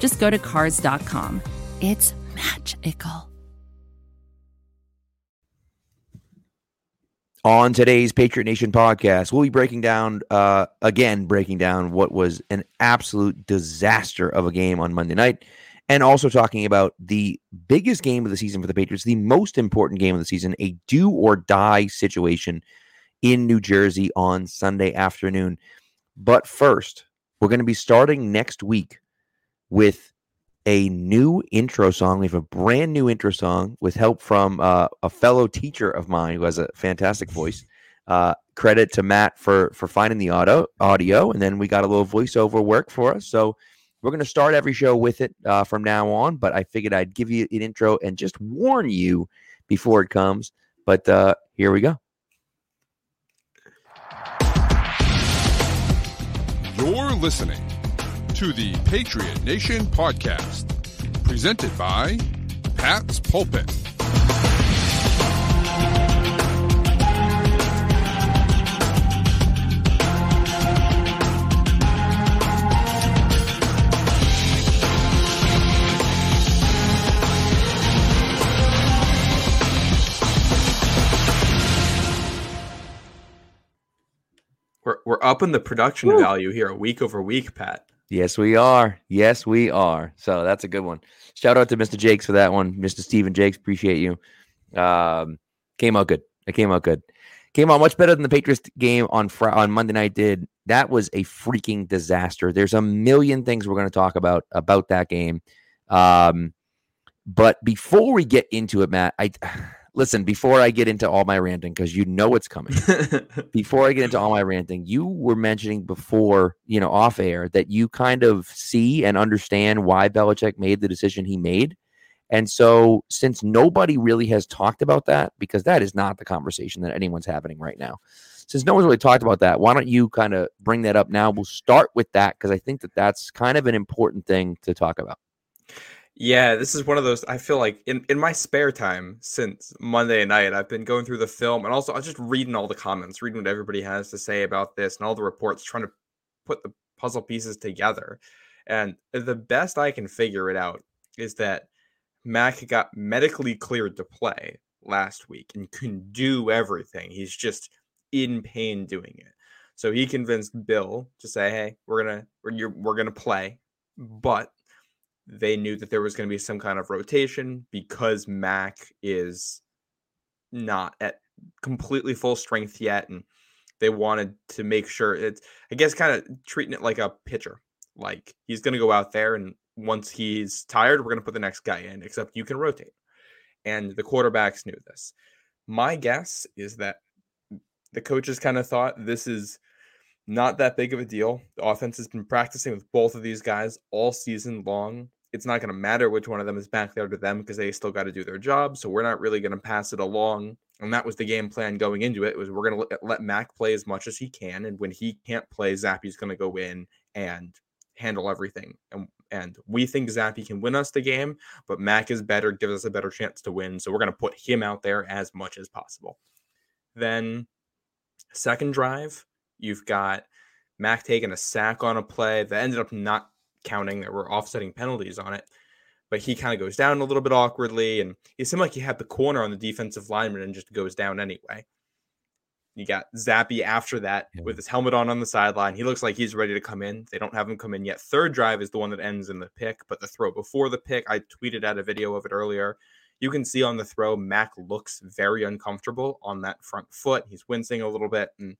just go to Cars.com. It's magical. On today's Patriot Nation podcast, we'll be breaking down, uh, again, breaking down what was an absolute disaster of a game on Monday night, and also talking about the biggest game of the season for the Patriots, the most important game of the season, a do or die situation in New Jersey on Sunday afternoon. But first, we're going to be starting next week with a new intro song. We have a brand new intro song with help from uh, a fellow teacher of mine who has a fantastic voice. Uh, credit to Matt for for finding the audio audio, and then we got a little voiceover work for us. So we're going to start every show with it uh, from now on. But I figured I'd give you an intro and just warn you before it comes. But uh, here we go. You're listening to the Patriot Nation podcast, presented by Pat's Pulpit. We're we're up in the production value here, week over week, Pat. Yes, we are. Yes, we are. So that's a good one. Shout out to Mr. Jakes for that one. Mr. Steven Jakes, appreciate you. Um, came out good. It came out good. Came out much better than the Patriots game on Fr- on Monday night did. That was a freaking disaster. There's a million things we're going to talk about about that game. Um, but before we get into it, Matt, I listen. Before I get into all my ranting, because you know it's coming. before I get into all my ranting, you were mentioning before, you know, off air that you kind of see and understand why Belichick made the decision he made. And so, since nobody really has talked about that, because that is not the conversation that anyone's having right now, since no one's really talked about that, why don't you kind of bring that up now? We'll start with that because I think that that's kind of an important thing to talk about. Yeah, this is one of those. I feel like in, in my spare time since Monday night, I've been going through the film and also I was just reading all the comments, reading what everybody has to say about this and all the reports, trying to put the puzzle pieces together. And the best I can figure it out is that Mac got medically cleared to play last week and can do everything. He's just in pain doing it. So he convinced Bill to say, "Hey, we're gonna we're, we're gonna play," but they knew that there was going to be some kind of rotation because Mac is not at completely full strength yet, and they wanted to make sure it's, I guess, kind of treating it like a pitcher. Like he's going to go out there, and once he's tired, we're going to put the next guy in, except you can rotate. And the quarterbacks knew this. My guess is that the coaches kind of thought this is not that big of a deal. The offense has been practicing with both of these guys all season long. It's not going to matter which one of them is back there to them because they still got to do their job. So we're not really going to pass it along. And that was the game plan going into it. Was we're going to let, Mac play as much as he can, and when he can't play, Zappe's going to go in and handle everything. And and we think Zappe can win us the game, but Mac is better, gives us a better chance to win. So we're going to put him out there as much as possible. Then second drive, You've got Mac taking a sack on a play that ended up not counting. There were offsetting penalties on it, but he kind of goes down a little bit awkwardly, and it seemed like he had the corner on the defensive lineman and just goes down anyway. You got Zappe after that yeah. with his helmet on on the sideline. He looks like he's ready to come in. They don't have him come in yet. Third drive is the one that ends in the pick, but the throw before the pick, I tweeted out a video of it earlier. You can see on the throw, Mac looks very uncomfortable on that front foot. He's wincing a little bit. And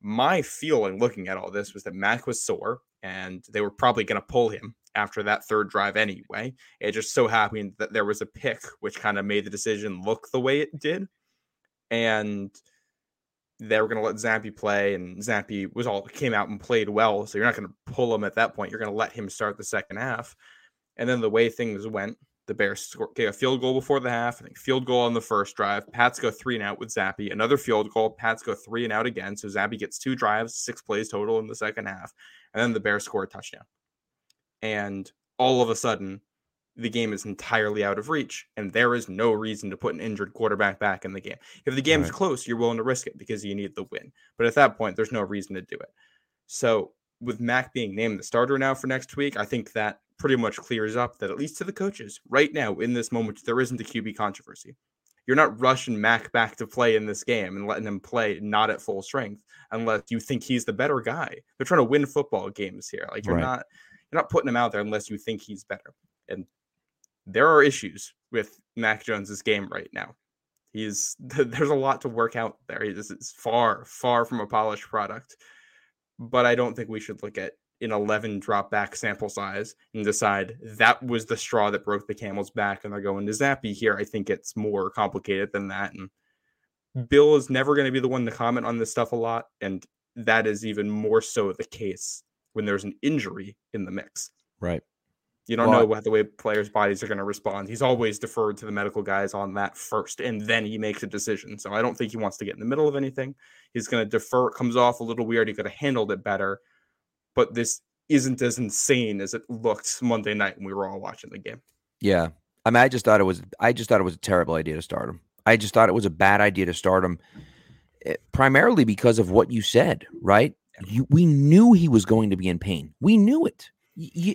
my feeling looking at all this was that Mac was sore and they were probably going to pull him after that third drive anyway. It just so happened that there was a pick, which kind of made the decision look the way it did. And they were going to let Zappe play, and Zappe was all came out and played well. So you're not going to pull him at that point. You're going to let him start the second half. And then the way things went, the Bears score, a field goal before the half. I think field goal on the first drive. Pats go three and out with Zappe. Another field goal. Pats go three and out again. So Zappe gets two drives, six plays total in the second half. And then the Bears score a touchdown. And all of a sudden, the game is entirely out of reach, and there is no reason to put an injured quarterback back in the game. If the game's right. close, you're willing to risk it because you need the win. But at that point, there's no reason to do it. So with Mac being named the starter now for next week, I think that pretty much clears up that at least to the coaches right now in this moment, there isn't a QB controversy. You're not rushing Mac back to play in this game and letting him play not at full strength unless you think he's the better guy. They're trying to win football games here. Like you're right. not you're not putting him out there unless you think he's better. And there are issues with Mac Jones's game right now. He's there's a lot to work out there. He's far, far from a polished product. But I don't think we should look at an 11 drop back sample size and decide that was the straw that broke the camel's back and they're going to Zappe here. I think it's more complicated than that. And Bill is never going to be the one to comment on this stuff a lot. And that is even more so the case when there's an injury in the mix. Right. You don't well, know what the way players' bodies are going to respond. He's always deferred to the medical guys on that first, and then he makes a decision. So I don't think he wants to get in the middle of anything. He's going to defer. It comes off a little weird. He could have handled it better, but this isn't as insane as it looked Monday night when we were all watching the game. Yeah, I mean, I just thought it was. I just thought it was a terrible idea to start him. I just thought it was a bad idea to start him, eh, primarily because of what you said. Right? You, we knew he was going to be in pain. We knew it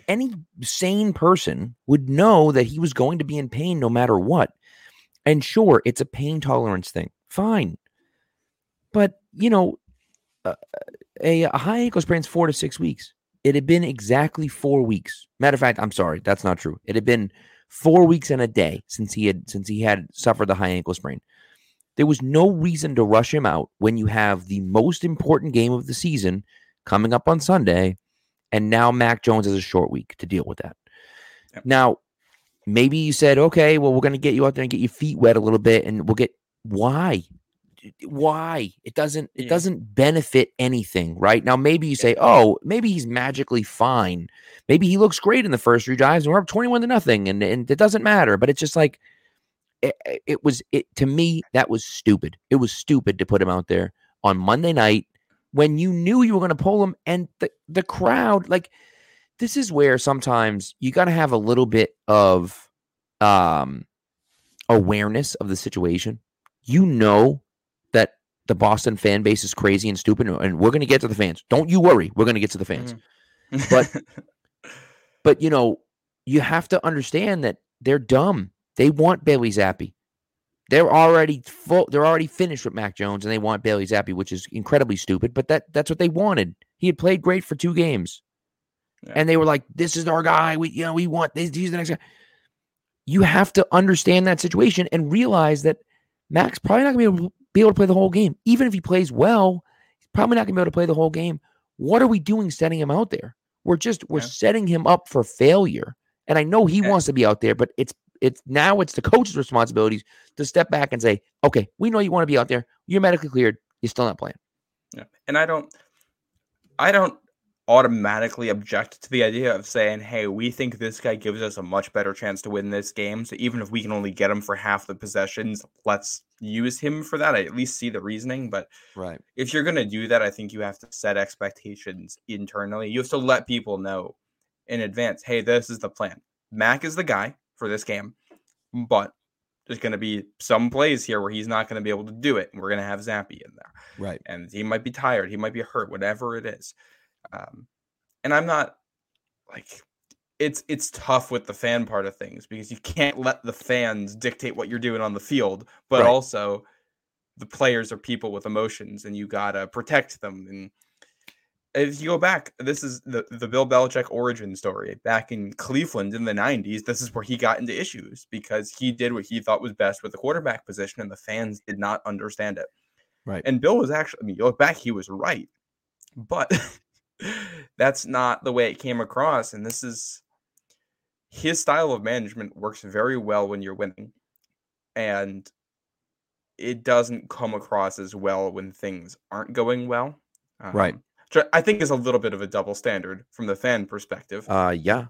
any sane person would know that he was going to be in pain no matter what. And sure, it's a pain tolerance thing. Fine. But, you know, uh, a, a high ankle sprain's four to six weeks. It had been exactly four weeks. Matter of fact, I'm sorry, that's not true. It had been four weeks and a day since he had since he had suffered the high ankle sprain. There was no reason to rush him out when you have the most important game of the season coming up on Sunday and now Mac Jones has a short week to deal with that. Yep. Now, maybe you said, okay, well, we're going to get you out there and get your feet wet a little bit, and we'll get why? Why? It doesn't it yeah. doesn't benefit anything, right? Now maybe you say, oh, maybe he's magically fine. Maybe he looks great in the first three drives and we're up 21 to nothing and, and it doesn't matter. But it's just like it, it was it to me, that was stupid. It was stupid to put him out there on Monday night when you knew you were going to pull him and the, the crowd like this is where sometimes you got to have a little bit of um awareness of the situation you know the boston fan base is crazy and stupid and we're going to get to the fans don't you worry we're going to get to the fans mm-hmm. but but you know you have to understand that they're dumb they want bailey zappe they're already full. They're already finished with Mac Jones, and they want Bailey Zappe, which is incredibly stupid. But that that's what they wanted. He had played great for two games, yeah. and they were like, "This is our guy. We you know we want this. He's the next guy." You have to understand that situation and realize that Mac's probably not going to be able, be able to play the whole game. Even if he plays well, he's probably not going to be able to play the whole game. What are we doing setting him out there? We're just we're yeah. setting him up for failure. And I know he yeah. wants to be out there, but it's it's now it's the coach's responsibilities to step back and say, okay, we know you want to be out there. You're medically cleared. You're still not playing. Yeah. And I don't, I don't automatically object to the idea of saying, hey, we think this guy gives us a much better chance to win this game. So even if we can only get him for half the possessions, let's use him for that. I at least see the reasoning. But right. if you're going to do that, I think you have to set expectations internally. You have to let people know in advance, hey, this is the plan. Mac is the guy for this game, but there's going to be some plays here where he's not going to be able to do it. And we're going to have Zappe in there. Right. And he might be tired. He might be hurt, whatever it is. Um, and I'm not like, it's it's tough with the fan part of things because you can't let the fans dictate what you're doing on the field, but right. also the players are people with emotions and you got to protect them and if you go back, this is the, the Bill Belichick origin story. Back in Cleveland in the 90s, this is where he got into issues because he did what he thought was best with the quarterback position, and the fans did not understand it. Right. And Bill was actually, I mean, you look back, he was right. But that's not the way it came across. And this is his style of management works very well when you're winning. And it doesn't come across as well when things aren't going well. Um, Right. which I think is a little bit of a double standard from the fan perspective, Uh, yeah.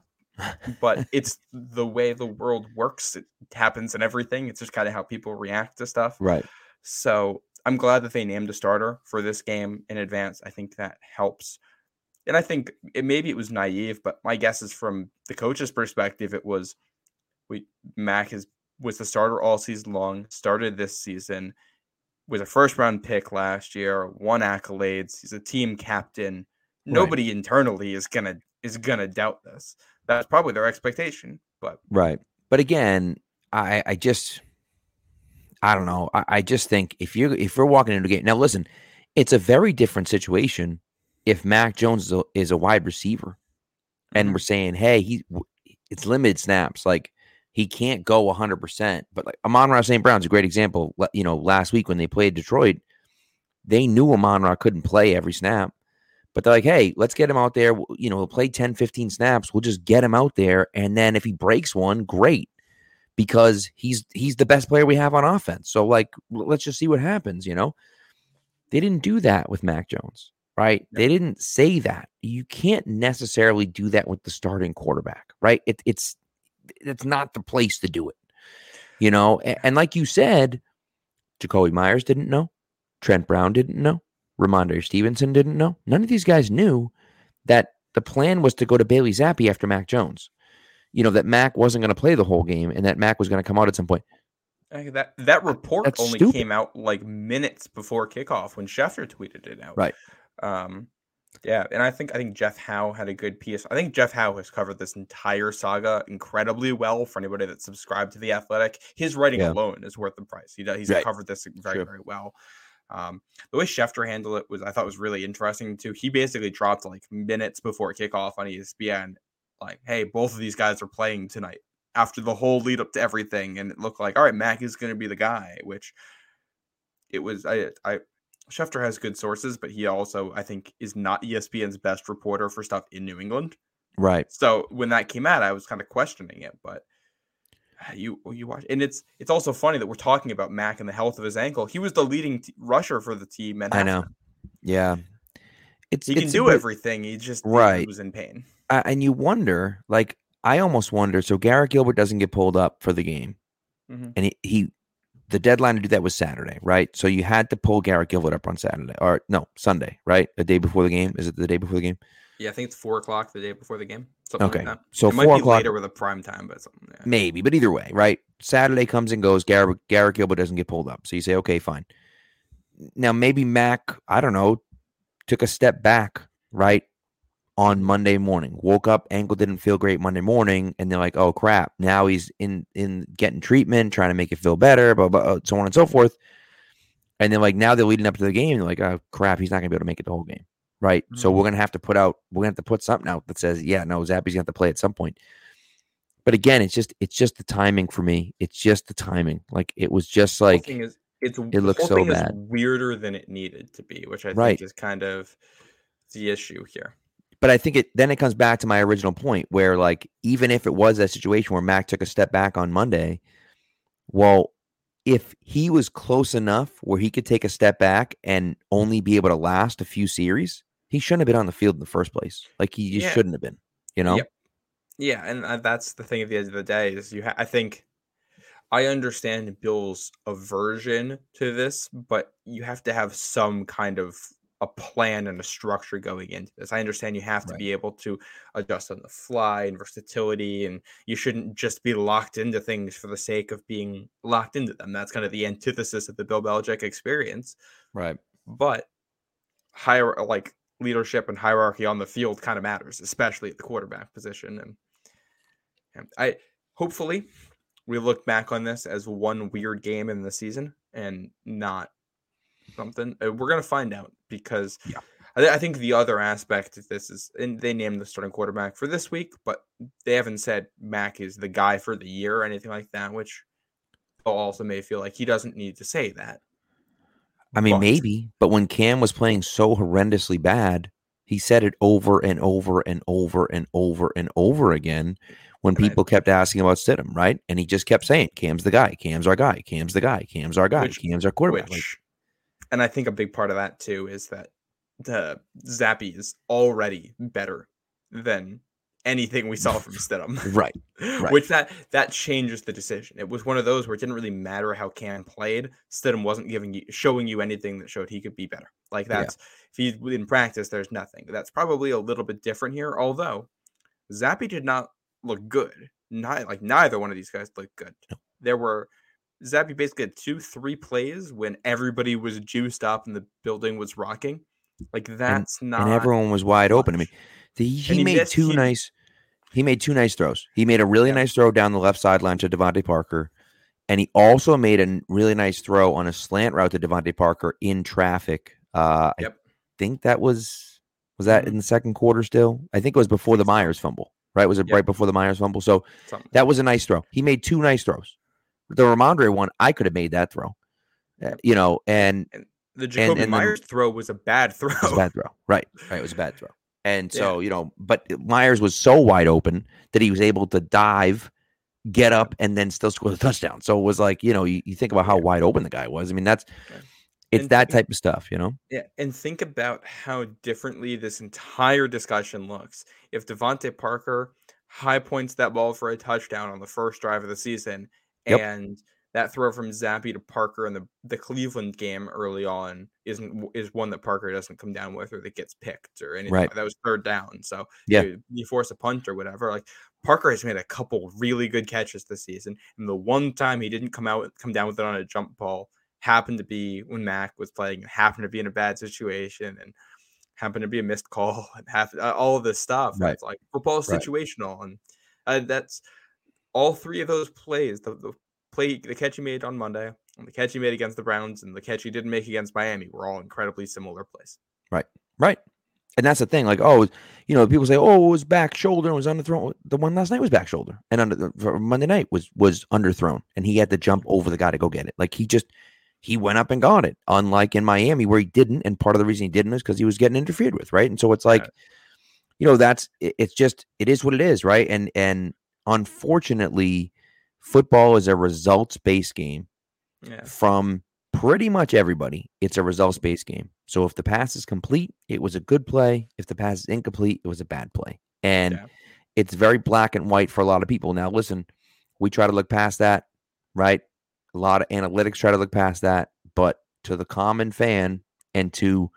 but it's the way the world works. It happens in everything. It's just kind of how people react to stuff. Right. So I'm glad that they named a starter for this game in advance. I think that helps. And I think it maybe it was naive, but my guess is from the coach's perspective, it was we Mac is was the starter all season long, started this season, was a first round pick last year, won accolades, he's a team captain. Nobody internally is gonna is gonna doubt this. That's probably their expectation. But Right. But again, I I just I don't know. I, I just think if you if we're walking into a game now, listen, it's a very different situation if Mac Jones is a, is a wide receiver, and Mhm. we're saying, hey, he it's limited snaps, like he can't go hundred percent. But like Amon Ra St. Brown's a great example. You know, last week when they played Detroit, they knew Amon Ra couldn't play every snap. But they're like, hey, let's get him out there. You know, he'll play 10, 15 snaps. We'll just get him out there. And then if he breaks one, great. Because he's he's the best player we have on offense. So like let's just see what happens, you know? They didn't do that with Mac Jones, right? They didn't say that. You can't necessarily do that with the starting quarterback, right? It, it's it's not the place to do it. You know, A- and, like you said, Jakobi Meyers didn't know. Trent Brown didn't know. Rhamondre Stevenson didn't know. None of these guys knew that the plan was to go to Bailey Zappe after Mac Jones. You know, that Mac wasn't going to play the whole game and that Mac was going to come out at some point. That that report that's only stupid. came out like minutes before kickoff when Schefter tweeted it out. Right. Um, yeah, and I think I think Jeff Howe had a good piece. I think Jeff Howe has covered this entire saga incredibly well for anybody that's subscribed to the Athletic. His writing Yeah. alone is worth the price. He does, he's Right. covered this very Sure. very well. Um, the way Schefter handled it was I thought was really interesting too. He basically dropped like minutes before kickoff on ESPN, like, "Hey, both of these guys are playing tonight." After the whole lead up to everything, and it looked like, all right, Mac is going to be the guy. Which it was. I, I Schefter has good sources, but he also, I think, is not ESPN's best reporter for stuff in New England. Right. So when that came out, I was kind of questioning it, but uh, you you watch, and it's it's also funny that we're talking about Mac and the health of his ankle. He was the leading t- rusher for the team, and I know. Yeah. It's he can do everything. He just right. he was in pain. I- and you wonder, like, I almost wonder. So Garrett Gilbert doesn't get pulled up for the game, Mhm. and he, he, the deadline to do that was Saturday, right? So you had to pull Garrett Gilbert up on Saturday, or no, Sunday, right? The day before the game. Is it the day before the game? Yeah, I think it's four o'clock the day before the game. Something Okay, like that. so it might four be o'clock- later with a prime time, but something. Yeah. Maybe, but either way, right? Saturday comes and goes. Garrett, Garrett Gilbert doesn't get pulled up, so you say, okay, fine. Now maybe Mac, I don't know, took a step back, right? On Monday morning, woke up, ankle didn't feel great Monday morning, and they're like, "Oh crap!" Now he's in in getting treatment, trying to make it feel better, blah, blah, blah, so on and so forth. And then like now they're leading up to the game, they're like, "Oh crap, he's not gonna be able to make it the whole game." Right. So mm-hmm. we're gonna have to put out we're gonna have to put something out that says, yeah, no, Zappe's gonna have to play at some point. But again, it's just it's just the timing for me. It's just the timing. Like it was just like is, it's it looks so bad. weirder than it needed to be, which I Right. think is kind of the issue here. But I think it then it comes back to my original point where like even if it was that situation where Mac took a step back on Monday, well, if he was close enough where he could take a step back and only be able to last a few series, he shouldn't have been on the field in the first place. Like he just Yeah. shouldn't have been. You know? Yep. Yeah, and uh, that's the thing at the end of the day is you. Ha- I think I understand Bill's aversion to this, but you have to have some kind of a plan and a structure going into this. I understand you have to Right. be able to adjust on the fly and versatility, and you shouldn't just be locked into things for the sake of being locked into them. That's kind of the antithesis of the Bill Belichick experience. Right. But higher, like leadership and hierarchy on the field, kind of matters, especially at the quarterback position. And, and I hopefully we look back on this as one weird game in the season and not something. uh, We're gonna find out because Yeah. I I, I think the other aspect of this is, and they named the starting quarterback for this week, but they haven't said Mac is the guy for the year or anything like that, which also may feel like he doesn't need to say that. I mean, But- maybe, but when Cam was playing so horrendously bad, he said it over and over and over and over and over again when I- people kept asking about Stidham, right? And he just kept saying, Cam's the guy, Cam's our guy, Cam's the guy, Cam's our guy, Which- Cam's our quarterback. Like, Which, and I think a big part of that too is that the Zappe is already better than anything we saw from Stidham. right. Right. Which that that changes the decision. It was one of those where it didn't really matter how Cam played. Stidham wasn't giving you showing you anything that showed he could be better. Like Yeah. that's if he in practice, there's nothing. That's probably a little bit different here. Although Zappe did not look good. Not like neither one of these guys looked good. There were Zappe basically had two, three plays when everybody was juiced up and the building was rocking. Like that's not and everyone was wide open. I mean, the, he he made missed- two he- nice. He made two nice throws. He made a really Yeah. nice throw down the left sideline to DeVante Parker, and he also made a really nice throw on a slant route to DeVante Parker in traffic. Uh, Yep. I think that was was that Mhm. in the second quarter. Still, I think it was before the Meyers fumble. Right? Was it Yep. right before the Meyers fumble? So something. that was a nice throw. He made two nice throws. The Rhamondre one, I could have made that throw. Uh, you know, and The Jakobi and then- Meyers throw was a bad throw. it was a bad throw. Right. Right. It was a bad throw. And Yeah. so, you know, but Meyers was so wide open that he was able to dive, get up, and then still score the touchdown. So it was like, you know, you, you think about how wide open the guy was. I mean, that's it's And that type of stuff, you know? Yeah, and think about how differently this entire discussion looks. If DeVante Parker high points that ball for a touchdown on the first drive of the season, Yep. and that throw from Zappe to Parker in the, the Cleveland game early on isn't is one that Parker doesn't come down with or that gets picked or anything. Right. That was third down. So Yeah. you, you force a punt or whatever. Like Parker has made a couple really good catches this season. And the one time he didn't come out come down with it on a jump ball happened to be when Mac was playing, happened to be in a bad situation and happened to be a missed call and uh, all of this stuff. Right. It's like football is Right. situational. And uh, that's all three of those plays, the, the play, the catch he made on Monday, and the catch he made against the Browns, and the catch he didn't make against Miami were all incredibly similar plays. Right. Right. And that's the thing. Like, oh, you know, people say, oh, it was back shoulder and was underthrown. The one last night was back shoulder, and under the Monday night was was underthrown, and he had to jump over the guy to go get it. Like he just he went up and got it. Unlike in Miami where he didn't, and part of the reason he didn't is because he was getting interfered with, right? And so it's like, you know, that's it- it's just it is what it is, right? And and unfortunately, football is a results based game Yeah. from pretty much everybody. It's a results based game. So if the pass is complete, it was a good play. If the pass is incomplete, it was a bad play. And Yeah. it's very black and white for a lot of people. Now, listen, we try to look past that, right? A lot of analytics try to look past that. But to the common fan and to,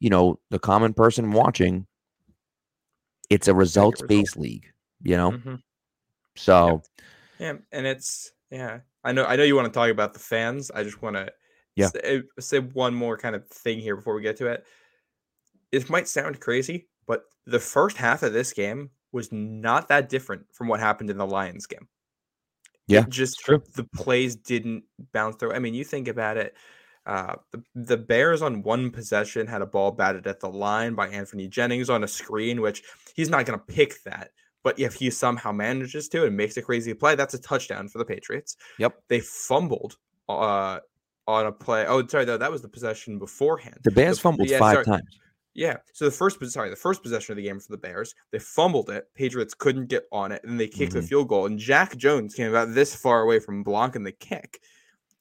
you know, the common person watching, it's a results based league, you know? Mhm. So, Yeah, and it's yeah. I know I know you want to talk about the fans. I just want to Yeah. say, say one more kind of thing here before we get to it. It might sound crazy, but the first half of this game was not that different from what happened in the Lions game. It Yeah, just true. the plays didn't bounce through. I mean, you think about it. Uh, the, the Bears on one possession had a ball batted at the line by Anthony Jennings on a screen, which he's not going to pick that. But if he somehow manages to and makes a crazy play, that's a touchdown for the Patriots. Yep. They fumbled uh, on a play. Oh, sorry, though that was the possession beforehand. the Bears The- fumbled yeah, five sorry. times. Yeah. So the first, sorry, the first possession of the game for the Bears, they fumbled it. Patriots couldn't get on it, and they kicked the Mhm. field goal. And Jack Jones came about this far away from blocking the kick,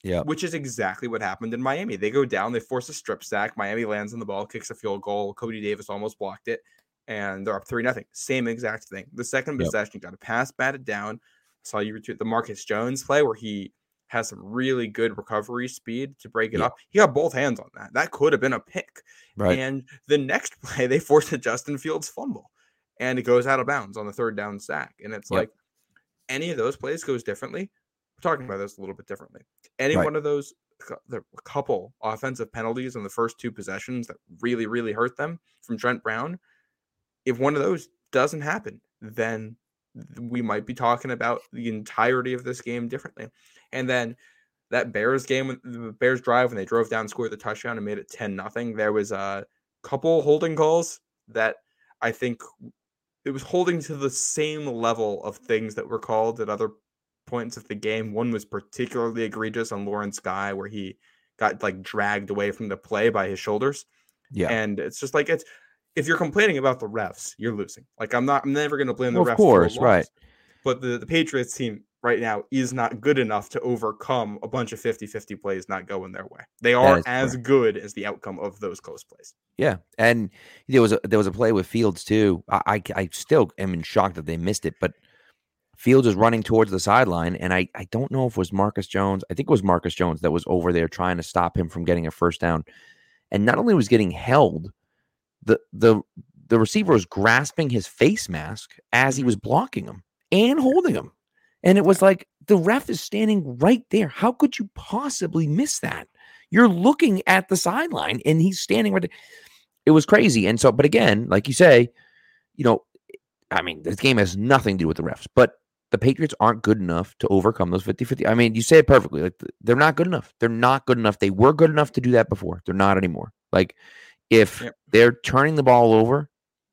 Yeah. which is exactly what happened in Miami. They go down, they force a strip sack. Miami lands on the ball, kicks a field goal. Cody Davis almost blocked it, and they're up three nothing. Same exact thing. The second Yep. possession got a pass batted down. I saw you retweet the Marcus Jones play where he has some really good recovery speed to break it up. He got both hands on that. That could have been a pick. Right. And the next play, they force a Justin Fields fumble and it goes out of bounds on the third down sack. And it's Yep. like any of those plays goes differently. We're talking about this a little bit differently. Any Right. one of those, the couple offensive penalties in the first two possessions that really, really hurt them from Trent Brown, if one of those doesn't happen, then we might be talking about the entirety of this game differently. And then that Bears game, the Bears drive when they drove down, scored the touchdown, and made it ten nothing. There was a couple holding calls that I think it was holding to the same level of things that were called at other points of the game. One was particularly egregious on Lawrence Guy, where he got like dragged away from the play by his shoulders. Yeah. And it's just like it's if you're complaining about the refs, you're losing. Like I'm not I'm never gonna blame the Well, refs. of course, right. But the, the Patriots team right now is not good enough to overcome a bunch of 50-50 plays not going their way. They are as correct. good as the outcome of those close plays. Yeah, and there was a there was a play with Fields too. I I, I still am in shock that they missed it, but Fields was running towards the sideline, and I I don't know if it was Marcus Jones. I think it was Marcus Jones that was over there trying to stop him from getting a first down, and not only was getting held, the the the receiver was grasping his face mask as he mm-hmm. was blocking him and holding him, and it was like the ref is standing right there. How could you possibly miss that? You're looking at the sideline, and he's standing right there it was crazy. And so, but again, like you say, you know, I mean, this game has nothing to do with the refs, but the Patriots aren't good enough to overcome those 50 50. I mean, you say it perfectly. Like, they're not good enough. They're not good enough. They were good enough to do that before. They're not anymore. Like, if Yep. They're turning the ball over,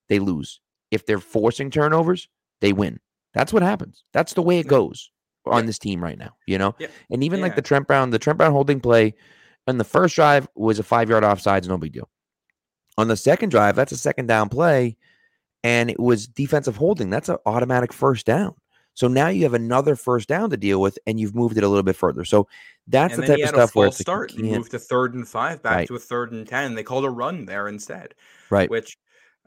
they lose. If they're forcing turnovers, they win. That's what happens. That's the way it goes on Yep. this team right now, you know? Yep. And even like the Trent Brown, the Trent Brown holding play on the first drive was a five yard offsides, no big deal. On the second drive, that's a second down play, and it was defensive holding. That's an automatic first down. So now you have another first down to deal with, and you've moved it a little bit further. So that's and the type of stuff where it's like start you and can't- moved to third and five back Right. to a third and ten. They called a run there instead. right. Which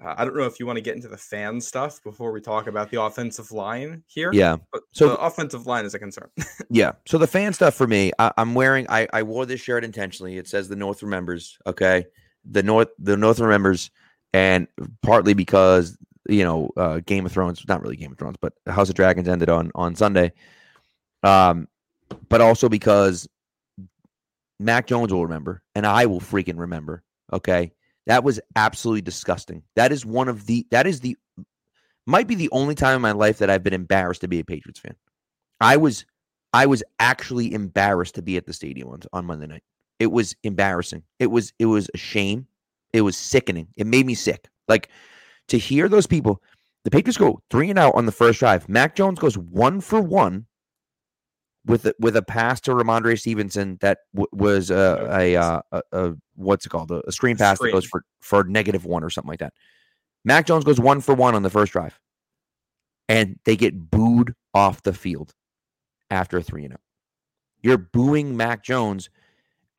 uh, I don't know if you want to get into the fan stuff before we talk about the offensive line here. Yeah, But So- the offensive line is a concern. yeah. So the fan stuff for me, I, I'm wearing. I, I wore this shirt intentionally. It says the North remembers. Okay, the North the North remembers, and partly because you know uh, Game of Thrones, not really Game of Thrones, but House of Dragons ended on on Sunday. Um, but also because Mac Jones will remember, and I will freaking remember. Okay, that was absolutely disgusting. That is one of the. That is the. Might be the only time in my life that I've been embarrassed to be a Patriots fan. I was, I was actually embarrassed to be at the stadium on, on Monday night. It was embarrassing. It was, it was a shame. It was sickening. It made me sick. Like to hear those people. The Patriots go three and out on the first drive. Mac Jones goes one for one with a, with a pass to Rhamondre Stevenson that w- was a, a, uh, a, a what's it called a, screen pass that goes for for negative one or something like that. Mac Jones goes one for one on the first drive, and they get booed off the field after a three and out. You're booing Mac Jones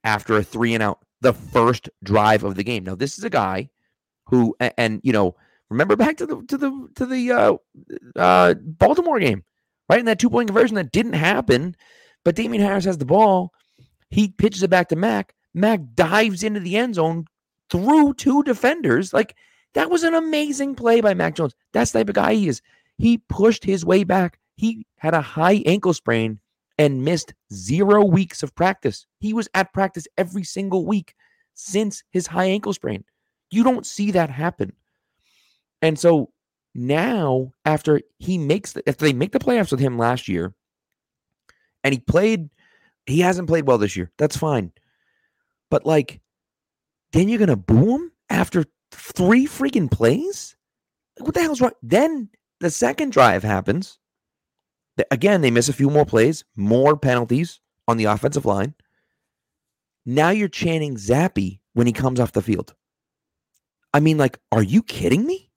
after a three and out, the first drive of the game. Now this is a guy who, a- and, you know, remember back to the to the to the uh, uh, Baltimore game, right? In that two point conversion that didn't happen, but Damien Harris has the ball. He pitches it back to Mac. Mac dives into the end zone through two defenders. Like that was an amazing play by Mac Jones. That's the type of guy he is. He pushed his way back. He had a high ankle sprain and missed zero weeks of practice. He was at practice every single week since his high ankle sprain. You don't see that happen. And so now, after he makes the, after they make the playoffs with him last year, and he played, he hasn't played well this year. That's fine. But like, then you're gonna boo him after three freaking plays? What the hell's wrong? Then the second drive happens. Again, they miss a few more plays, more penalties on the offensive line. Now you're chanting Zappe when he comes off the field. I mean, like, are you kidding me?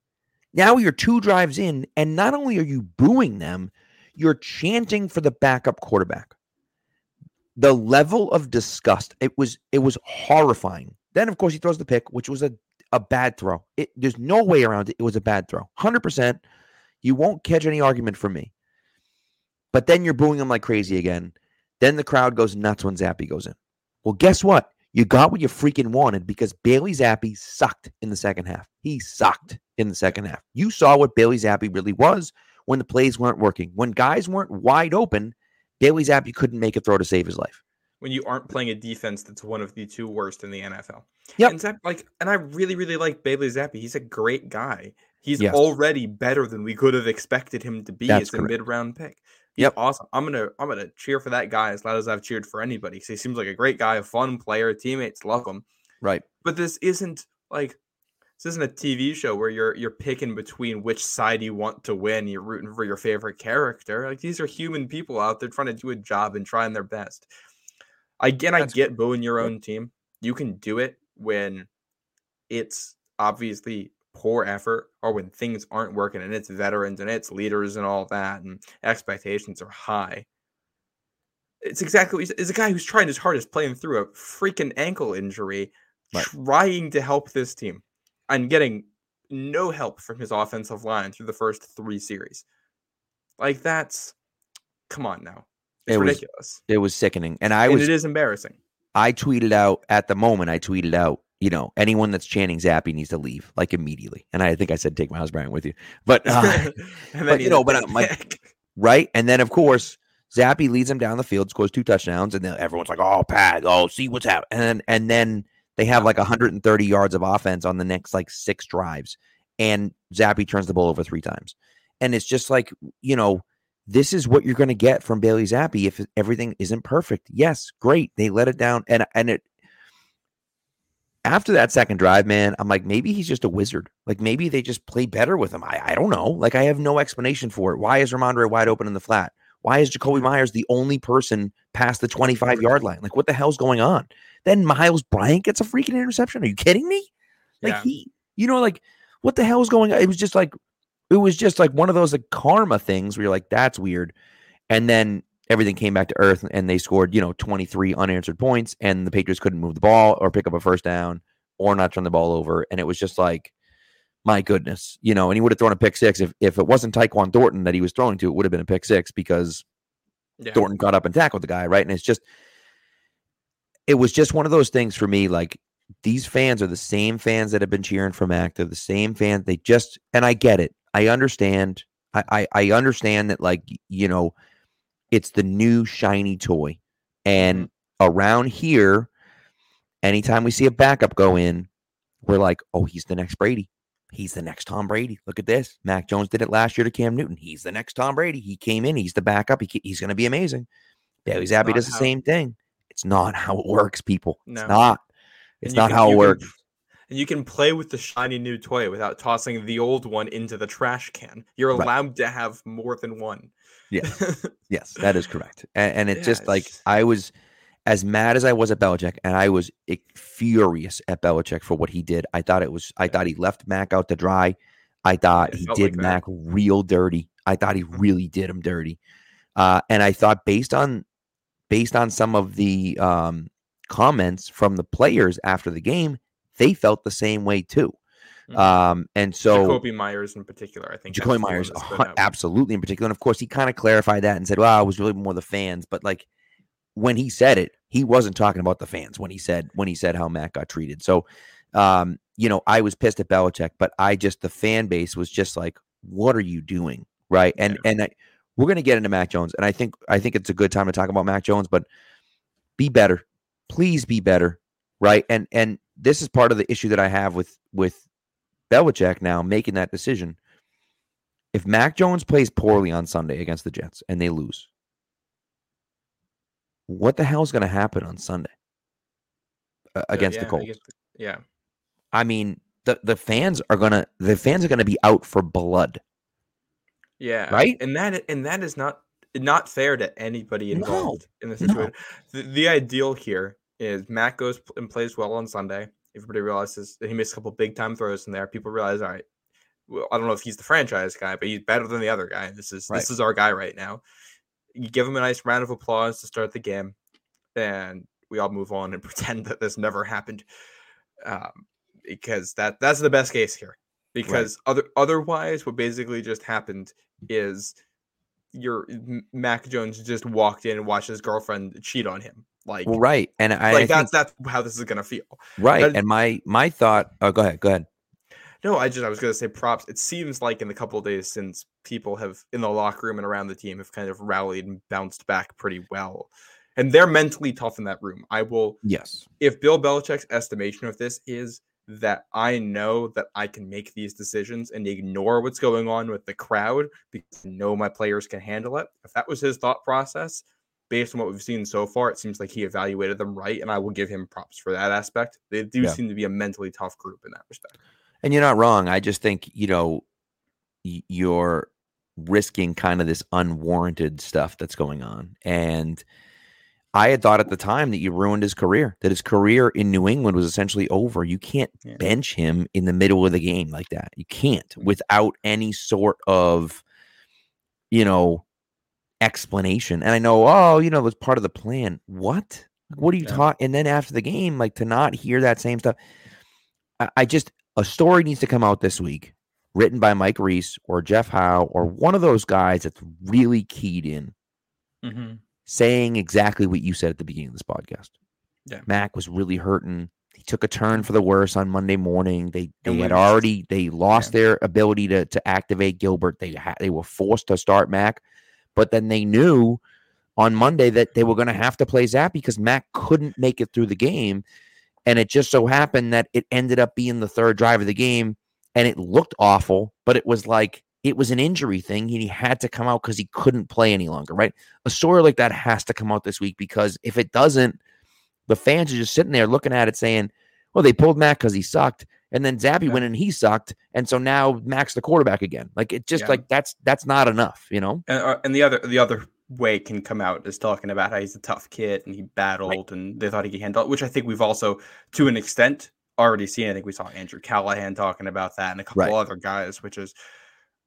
Now you're two drives in, and not only are you booing them, you're chanting for the backup quarterback. The level of disgust, it was it was horrifying. Then, of course, he throws the pick, which was a, a bad throw. It, there's no way around it. It was a bad throw. 100%. You won't catch any argument from me. But then you're booing him like crazy again. Then the crowd goes nuts when Zappe goes in. Well, guess what? You got what you freaking wanted because Bailey Zappe sucked in the second half. He sucked in the second half. You saw what Bailey Zappe really was when the plays weren't working. When guys weren't wide open, Bailey Zappe couldn't make a throw to save his life. when you aren't playing a defense that's one of the two worst in the NFL. Yep. And Zapp, like, and I really, really like Bailey Zappe. He's a great guy. He's Yes. already better than we could have expected him to be That's as a mid-round pick. He's Yep. awesome. I'm gonna, I'm gonna cheer for that guy as loud as I've cheered for anybody because he seems like a great guy, a fun player. Teammates love him. Right. But this isn't like this isn't a TV show where you're you're picking between which side you want to win. You're rooting for your favorite character. Like these are human people out there trying to do a job and trying their best. Again, I get booing your own team. You can do it when it's obviously poor effort or when things aren't working and it's veterans and it's leaders and all that and expectations are high. It's exactly it's a guy who's trying his hardest playing through a freaking ankle injury, right. trying to help this team and getting no help from his offensive line through the first three series. Like that's come on now. It's it ridiculous. Was, it was sickening. And I and was it is embarrassing. I tweeted out at the moment, I tweeted out, you know, anyone that's chanting Zappe needs to leave like immediately. And I think I said take Myles Bryant with you. But, uh, but you know, but I'm like, right. And then of course, Zappe leads him down the field, scores two touchdowns, and then everyone's like, "Oh, Pat, oh, see what's happening." And then, and then they have like 130 yards of offense on the next like six drives, and Zappe turns the ball over three times, and it's just like you know, this is what you're going to get from Bailey Zappe if everything isn't perfect. Yes, great, they let it down, and and it after that second drive, man, I'm like, maybe he's just a wizard. Like maybe they just play better with him. I, I don't know. Like I have no explanation for it. Why is Rhamondre wide open in the flat? Why is Jakobi Meyers the only person past the 25 yard line? Like, what the hell's going on? Then Myles Bryant gets a freaking interception. Are you kidding me? Like, yeah. he, you know, like, what the hell is going on? It was just like, it was just like one of those like karma things where you're like, that's weird. And then everything came back to earth and they scored, you know, 23 unanswered points and the Patriots couldn't move the ball or pick up a first down or not turn the ball over. And it was just like, my goodness, you know, and he would have thrown a pick six if, if it wasn't Tyquan Thornton that he was throwing to, it would have been a pick six because yeah. Thornton got up and tackled the guy, right? And it's just, it was just one of those things for me. Like these fans are the same fans that have been cheering for Mac. They're the same fans. They just, and I get it. I understand. I, I, I understand that, like, you know, it's the new shiny toy. And mm-hmm. around here, anytime we see a backup go in, we're like, oh, he's the next Brady. He's the next Tom Brady. Look at this. Mac Jones did it last year to Cam Newton. He's the next Tom Brady. He came in. He's the backup. He, he's going to be amazing. Bailey Zappe does the how, same thing. It's not how it works, people. No. It's not. It's not can, how it works. Can, and you can play with the shiny new toy without tossing the old one into the trash can. You're allowed right. to have more than one. Yeah. yes, that is correct. And, and it's yeah, just like I was – as mad as I was at Belichick, and I was furious at Belichick for what he did. I thought it was. I thought he left Mac out to dry. I thought he did like Mac real dirty. I thought he really did him dirty. Uh, and I thought based on based on some of the um, comments from the players after the game, they felt the same way too. Mm-hmm. Um, and so Jakobi Meyers in particular, I think Jakobi Meyers, absolutely in particular. And of course, he kind of clarified that and said, "Well, I was really more the fans," but like when he said it, he wasn't talking about the fans when he said when he said how Mac got treated. So, um, you know, I was pissed at Belichick, but I just the fan base was just like, "What are you doing?" Right? And yeah. and I, we're gonna get into Mac Jones, and I think I think it's a good time to talk about Mac Jones, but be better, please be better, right? And and this is part of the issue that I have with with Belichick now making that decision. If Mac Jones plays poorly on Sunday against the Jets and they lose, what the hell is going to happen on Sunday uh, against yeah, the Colts? yeah. I mean, the the fans are gonna the fans are gonna be out for blood. Yeah. Right. And that and that is not not fair to anybody involved no, in the situation. No. The, the ideal here is Matt goes and plays well on Sunday. Everybody realizes that he makes a couple big time throws in there. People realize, all right, well, I don't know if he's the franchise guy, but he's better than the other guy. This is right. this is our guy right now you give him a nice round of applause to start the game, and we all move on and pretend that this never happened, um, because that that's the best case here. Because right. other otherwise, what basically just happened is your Mac Jones just walked in and watched his girlfriend cheat on him. Like well, right, and I like I that's think, that's how this is gonna feel. Right, and my my thought. Oh, go ahead, go ahead. No, I just I was gonna say props. It seems like in the couple days since people have in the locker room and around the team have kind of rallied and bounced back pretty well. And they're mentally tough in that room. I will yes. If Bill Belichick's estimation of this is that I know that I can make these decisions and ignore what's going on with the crowd because I know my players can handle it. If that was his thought process, based on what we've seen so far, it seems like he evaluated them right, and I will give him props for that aspect. They do yeah. seem to be a mentally tough group in that respect. And you're not wrong. I just think, you know, you're risking kind of this unwarranted stuff that's going on. And I had thought at the time that you ruined his career, that his career in New England was essentially over. You can't Yeah. bench him in the middle of the game like that. You can't mm-hmm. without any sort of, you know, explanation. And I know, oh, you know, it was part of the plan. What? What mm, are you Yeah. taught? And then after the game, like to not hear that same stuff. I, I just a story needs to come out this week, written by Mike Reiss or Jeff Howe or one of those guys that's really keyed in, Mm-hmm. saying exactly what you said at the beginning of this podcast. Yeah. Mac was really hurting. He took a turn for the worse on Monday morning. They they had already they lost their ability to to activate Gilbert. They had they were forced to start Mac, but then they knew on Monday that they were going to have to play Zap because Mac couldn't make it through the game, and it just so happened that it ended up being the third drive of the game, and it looked awful, but it was like it was an injury thing. and He had to come out because he couldn't play any longer. Right? A story like that has to come out this week because if it doesn't, the fans are just sitting there looking at it saying, "Well, they pulled Mac because he sucked." And then Zappe Yeah. went and he sucked, and so now Mac's the quarterback again. Like it just Yeah. like that's that's not enough, you know. And, uh, and the other the other way can come out is talking about how he's a tough kid and he battled and they thought he could handle it, which I think we've also to an extent already seen. I think we saw Andrew Callahan talking about that and a couple Right. other guys, which is,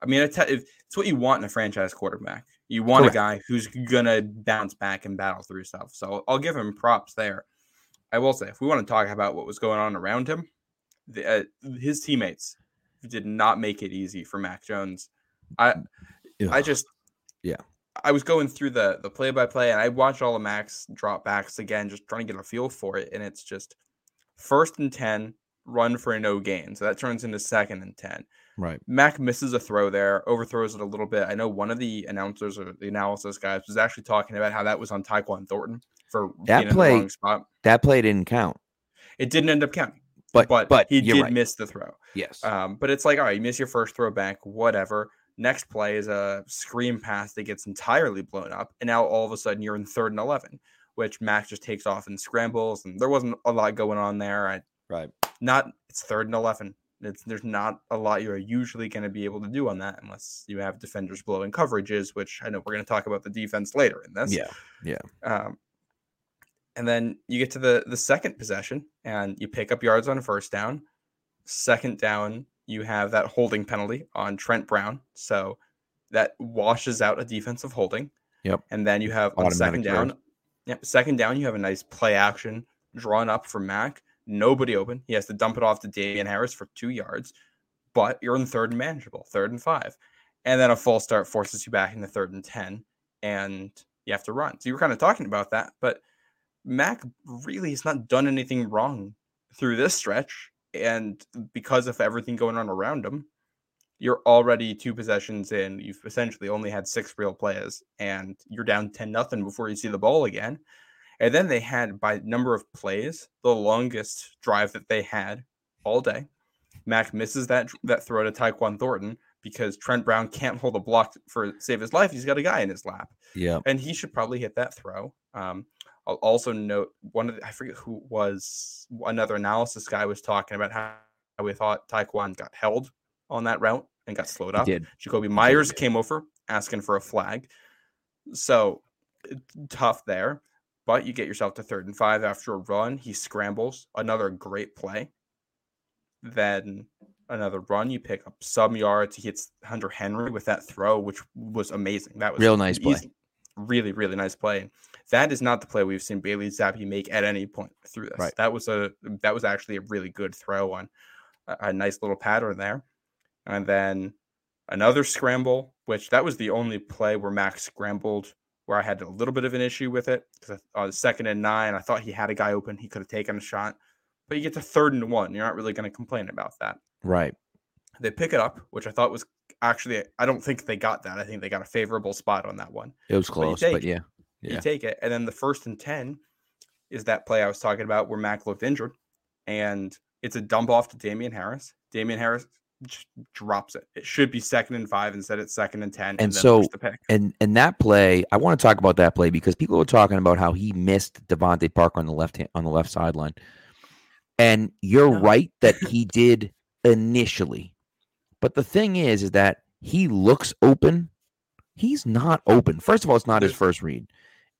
I mean, it's, it's what you want in a franchise quarterback. You want Correct. a guy who's gonna bounce back and battle through stuff. So I'll give him props there. I will say, if we want to talk about what was going on around him, the, uh, his teammates did not make it easy for Mac Jones. I I just Yeah. I was going through the the play by play and I watched all the Max drop backs again, just trying to get a feel for it. And it's just first and ten, run for a no gain. So that turns into second and ten. right. Mac misses a throw there, overthrows it a little bit. I know one of the announcers or the analysis guys was actually talking about how that was on Tyquan Thornton for That play- the wrong spot. That play didn't count, It didn't end up counting, but but, but he did right. miss the throw. yes, Um, but it's like, all right, you miss your first throw back, whatever. Next play is a screen pass that gets entirely blown up, and now all of a sudden you're in third and eleven, which Mac just takes off and scrambles, and there wasn't a lot going on there. I right. not it's third and eleven. It's, there's not a lot you're usually going to be able to do on that unless you have defenders blowing coverages, which I know we're going to talk about the defense later in this. Yeah, yeah. Um, and then you get to the the second possession and you pick up yards on a first down. Second down, you have that holding penalty on Trent Brown, so that washes out a defensive holding. Yep. And then you have on Automatic second down, yep, second down, you have a nice play action drawn up for Mac. Nobody open. He has to dump it off to Damien Harris for two yards, but you're in third and manageable, third and five. And then a false start forces you back into third and 10, and you have to run. So you were kind of talking about that, but Mac really has not done anything wrong through this stretch. And because of everything going on around him, you're already two possessions in. You've essentially only had six real plays, and you're down 10 nothing before you see the ball again. And then they had, by number of plays, the longest drive that they had all day. Mac misses that that throw to Tyquan Thornton because Trent Brown can't hold a block for save his life. He's got a guy in his lap Yeah, and he should probably hit that throw. Um, I'll also note one of the, I forget who was another analysis guy was talking about how, we thought Tyquan got held on that route and got slowed up. Jakobi Meyers came over asking for a flag, so tough there. But you get yourself to third and five after a run. He scrambles, another great play. Then another run, you pick up some yards. He hits Hunter Henry with that throw, which was amazing. That was Real nice an play. Really, really nice play. That is not the play we've seen Bailey Zappe make at any point through this. Right. That was a that was actually a really good throw on a, a nice little pattern there. And then another scramble, which that was the only play where Max scrambled where I had a little bit of an issue with it because on second and nine, I thought he had a guy open. He could have taken a shot, but you get to third and one. You're not really going to complain about that. Right. They pick it up, which I thought was actually, I don't think they got that. I think they got a favorable spot on that one. It was close, but, take- yeah, You take it. And then the first and 10 is that play I was talking about where Mac looked injured. And it's a dump off to Damien Harris. Damien Harris just drops it. It should be second and five instead it's second and 10. And then so- push the pick. and and that play, I want to talk about that play because people were talking about how he missed DeVante Parker on the left hand, on the left sideline, and you're Yeah. right that he did initially. But the thing is, is that he looks open. He's not open. First of all, it's not his first read.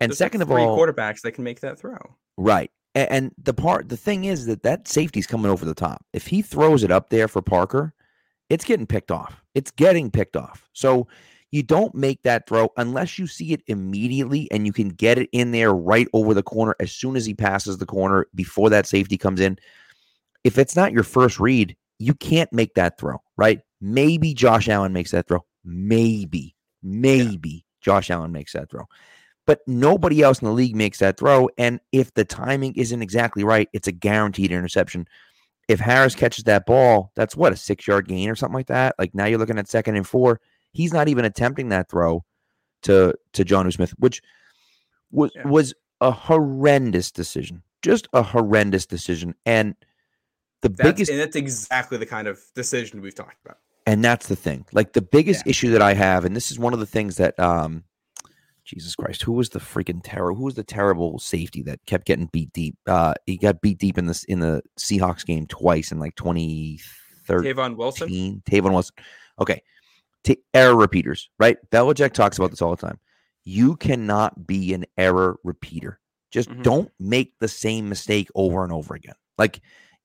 And There's second like of three all, quarterbacks that can make that throw. Right. And, and the part, the thing is that that safety's coming over the top. If he throws it up there for Parker, it's getting picked off. It's getting picked off. So you don't make that throw unless you see it immediately and you can get it in there right over the corner as soon as he passes the corner before that safety comes in. If it's not your first read, you can't make that throw, right? Maybe Josh Allen makes that throw. Maybe, maybe Josh Allen makes that throw but nobody else in the league makes that throw. And if the timing isn't exactly right, it's a guaranteed interception. If Harris catches that ball, that's what a six yard gain or something like that. Like now you're looking at second and four. He's not even attempting that throw to to Jonnu Smith, which was Yeah. was a horrendous decision, just a horrendous decision. And the That's, biggest and that's exactly the kind of decision we've talked about. and that's the thing. Like the biggest Yeah. issue that I have, and this is one of the things that um Jesus Christ, who was the freaking terror? Who was the terrible safety that kept getting beat deep? Uh he got beat deep in this in the Seahawks game twice in like 2013. Tavon Wilson. Tavon Wilson. Okay. T- error repeaters, right? Belichick talks about this all the time. You cannot be an error repeater. Just Mhm. don't make the same mistake over and over again. Like,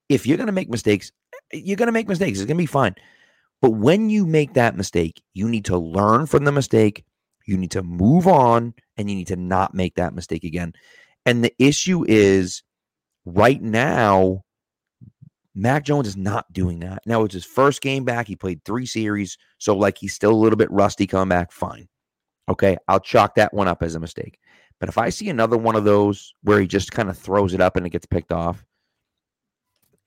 if you're going to make mistakes, you're going to make mistakes. It's going to be fine. But when you make that mistake, you need to learn from the mistake. You need to move on and you need to not make that mistake again. And the issue is right now, Mac Jones is not doing that. Now it's his first game back. He played three series. So, like, he's still a little bit rusty coming back. Fine. Okay. I'll chalk that one up as a mistake. But if I see another one of those where he just kind of throws it up and it gets picked off,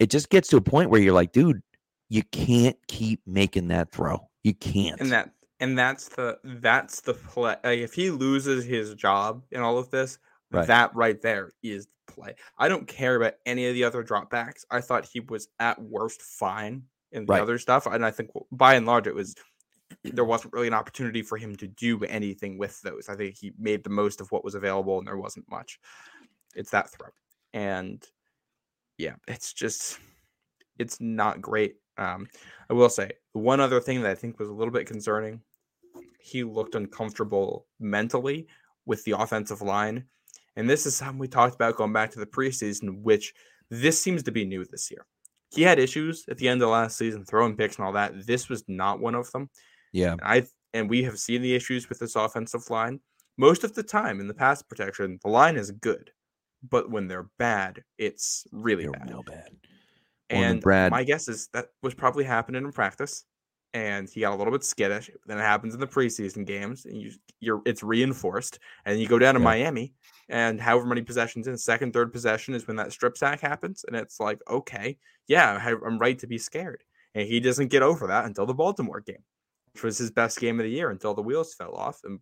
it just gets to a point where you're like, dude, you can't keep making that throw. You can't. and that and that's the that's the play. Like if he loses his job in all of this, Right. that right there is the play. I don't care about any of the other dropbacks. I thought he was at worst fine in the Right. other stuff, and I think by and large it was there wasn't really an opportunity for him to do anything with those. I think he made the most of what was available, and there wasn't much. It's that throw, and yeah, it's just it's not great. Um, I will say one other thing that I think was a little bit concerning. He looked uncomfortable mentally with the offensive line, and this is something we talked about going back to the preseason, which this seems to be new this year. He had issues at the end of last season, throwing picks and all that. This was not one of them. yeah. And I and we have seen the issues with this offensive line. Most of the time in the pass protection, the line is good, but when they're bad, it's really They're bad. real bad. And Brad- my guess is that was probably happening in practice, and he got a little bit skittish. Then it happens in the preseason games, and you you're it's reinforced. And you go down to Yeah. Miami, and however many possessions in second, third possession is when that strip sack happens, and it's like, okay, yeah, I'm right to be scared. And he doesn't get over that until the Baltimore game, which was his best game of the year until the wheels fell off, and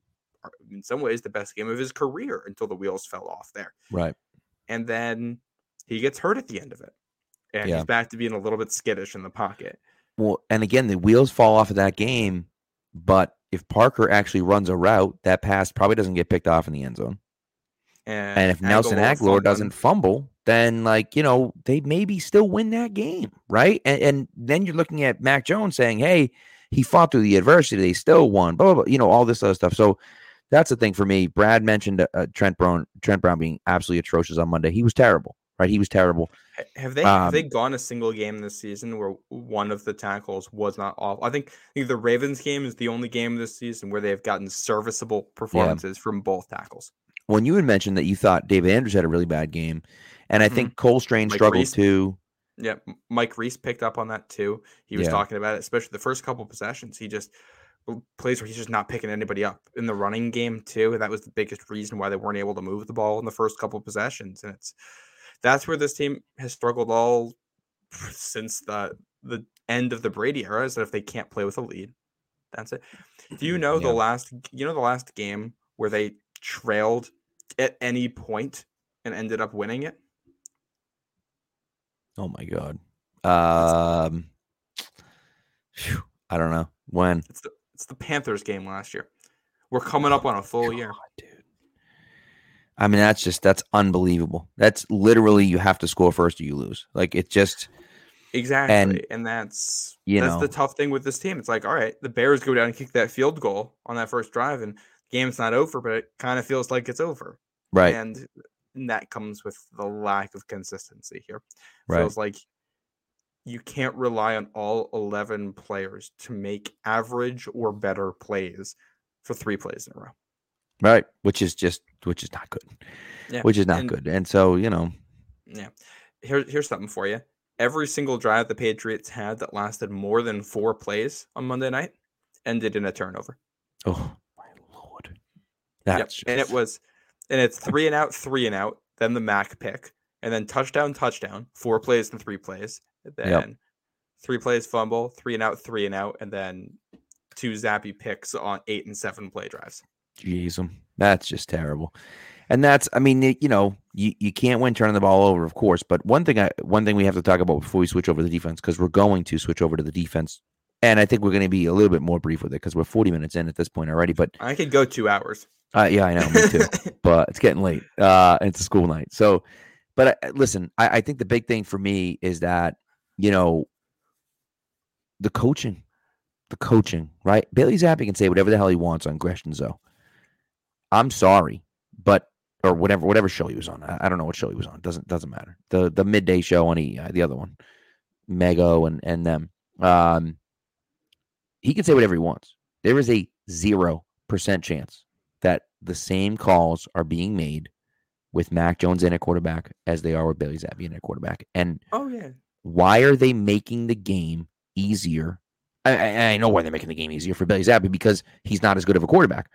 in some ways the best game of his career until the wheels fell off there Right. and then he gets hurt at the end of it. And Yeah. he's back to being a little bit skittish in the pocket. Well, and again, the wheels fall off of that game. But if Parker actually runs a route, that pass probably doesn't get picked off in the end zone. And, And if Nelson Agholor doesn't fumble, then like you know they maybe still win that game, right? And, and then you're looking at Mac Jones saying, "Hey, he fought through the adversity, they still won." Blah blah, blah you know all this other stuff. So that's the thing for me. Brad mentioned uh, Trent Brown, Trent Brown being absolutely atrocious on Monday. He was terrible, right? He was terrible. Have they have they um, gone a single game this season where one of the tackles was not off? I think, I think the Ravens game is the only game this season where they have gotten serviceable performances from both tackles. When you had mentioned that you thought David Andrews had a really bad game, and I Mhm. think Cole Strange Mike struggled Reiss. too. Yeah, Mike Reiss picked up on that too. He was Yeah. talking about it, especially the first couple possessions. He just plays where he's just not picking anybody up in the running game too. That was the biggest reason why they weren't able to move the ball in the first couple possessions, and it's that's where this team has struggled all since the the end of the Brady era. Is that if they can't play with a lead, that's it. Do you know Yeah. the last? You know the last game where they trailed at any point and ended up winning it. Oh my god. Um, I don't know when. It's the it's the Panthers game last year. We're coming up on a full year. Dude. I mean, that's just that's unbelievable. That's literally you have to score first or you lose. Like it's just Exactly. And, And, that's you that's know- the tough thing with this team. It's like, all right, the Bears go down and kick that field goal on that first drive, and the game's not over, but it kind of feels like it's over. Right. And that comes with the lack of consistency here. Right. Feels like you can't rely on all 11 players to make average or better plays for three plays in a row. Right. Which is just which is not good. Yeah. Which is not and- good. And so, you know, Yeah. Here, here's something for you. Every single drive the Patriots had that lasted more than four plays on Monday night ended in a turnover. oh my lord. Yep. That's And it was, and it's three and out, three and out, then the Mac pick, and then touchdown, touchdown, four plays and three plays. Then three plays fumble, three and out, three and out, and then two Zappe picks on eight and seven play drives. Jeez, um, that's just terrible. And that's, I mean, you know, you, you can't win turning the ball over, of course. But one thing, I one thing we have to talk about before we switch over to the defense, because we're going to switch over to the defense, and I think we're going to be a little bit more brief with it because we're 40 minutes in at this point already. But I could go two hours. uh, yeah, I know, me too. but it's getting late. Uh, it's a school night. So, but uh, listen, I, I think the big thing for me is that you know the coaching, the coaching, right? Bailey Zappe can say whatever the hell he wants on Gresham Zoe. I'm sorry, but or whatever whatever show he was on. I, I don't know what show he was on. Doesn't doesn't matter. The the midday show on EI, the other one, Mego and and them. Um, he can say whatever he wants. There is a zero percent chance that the same calls are being made with Mac Jones in at quarterback as they are with Bailey Zappe in at quarterback. And Oh yeah. Why are they making the game easier? I, I, know why they're making the game easier for Billy Zappe because he's not as good of a quarterback.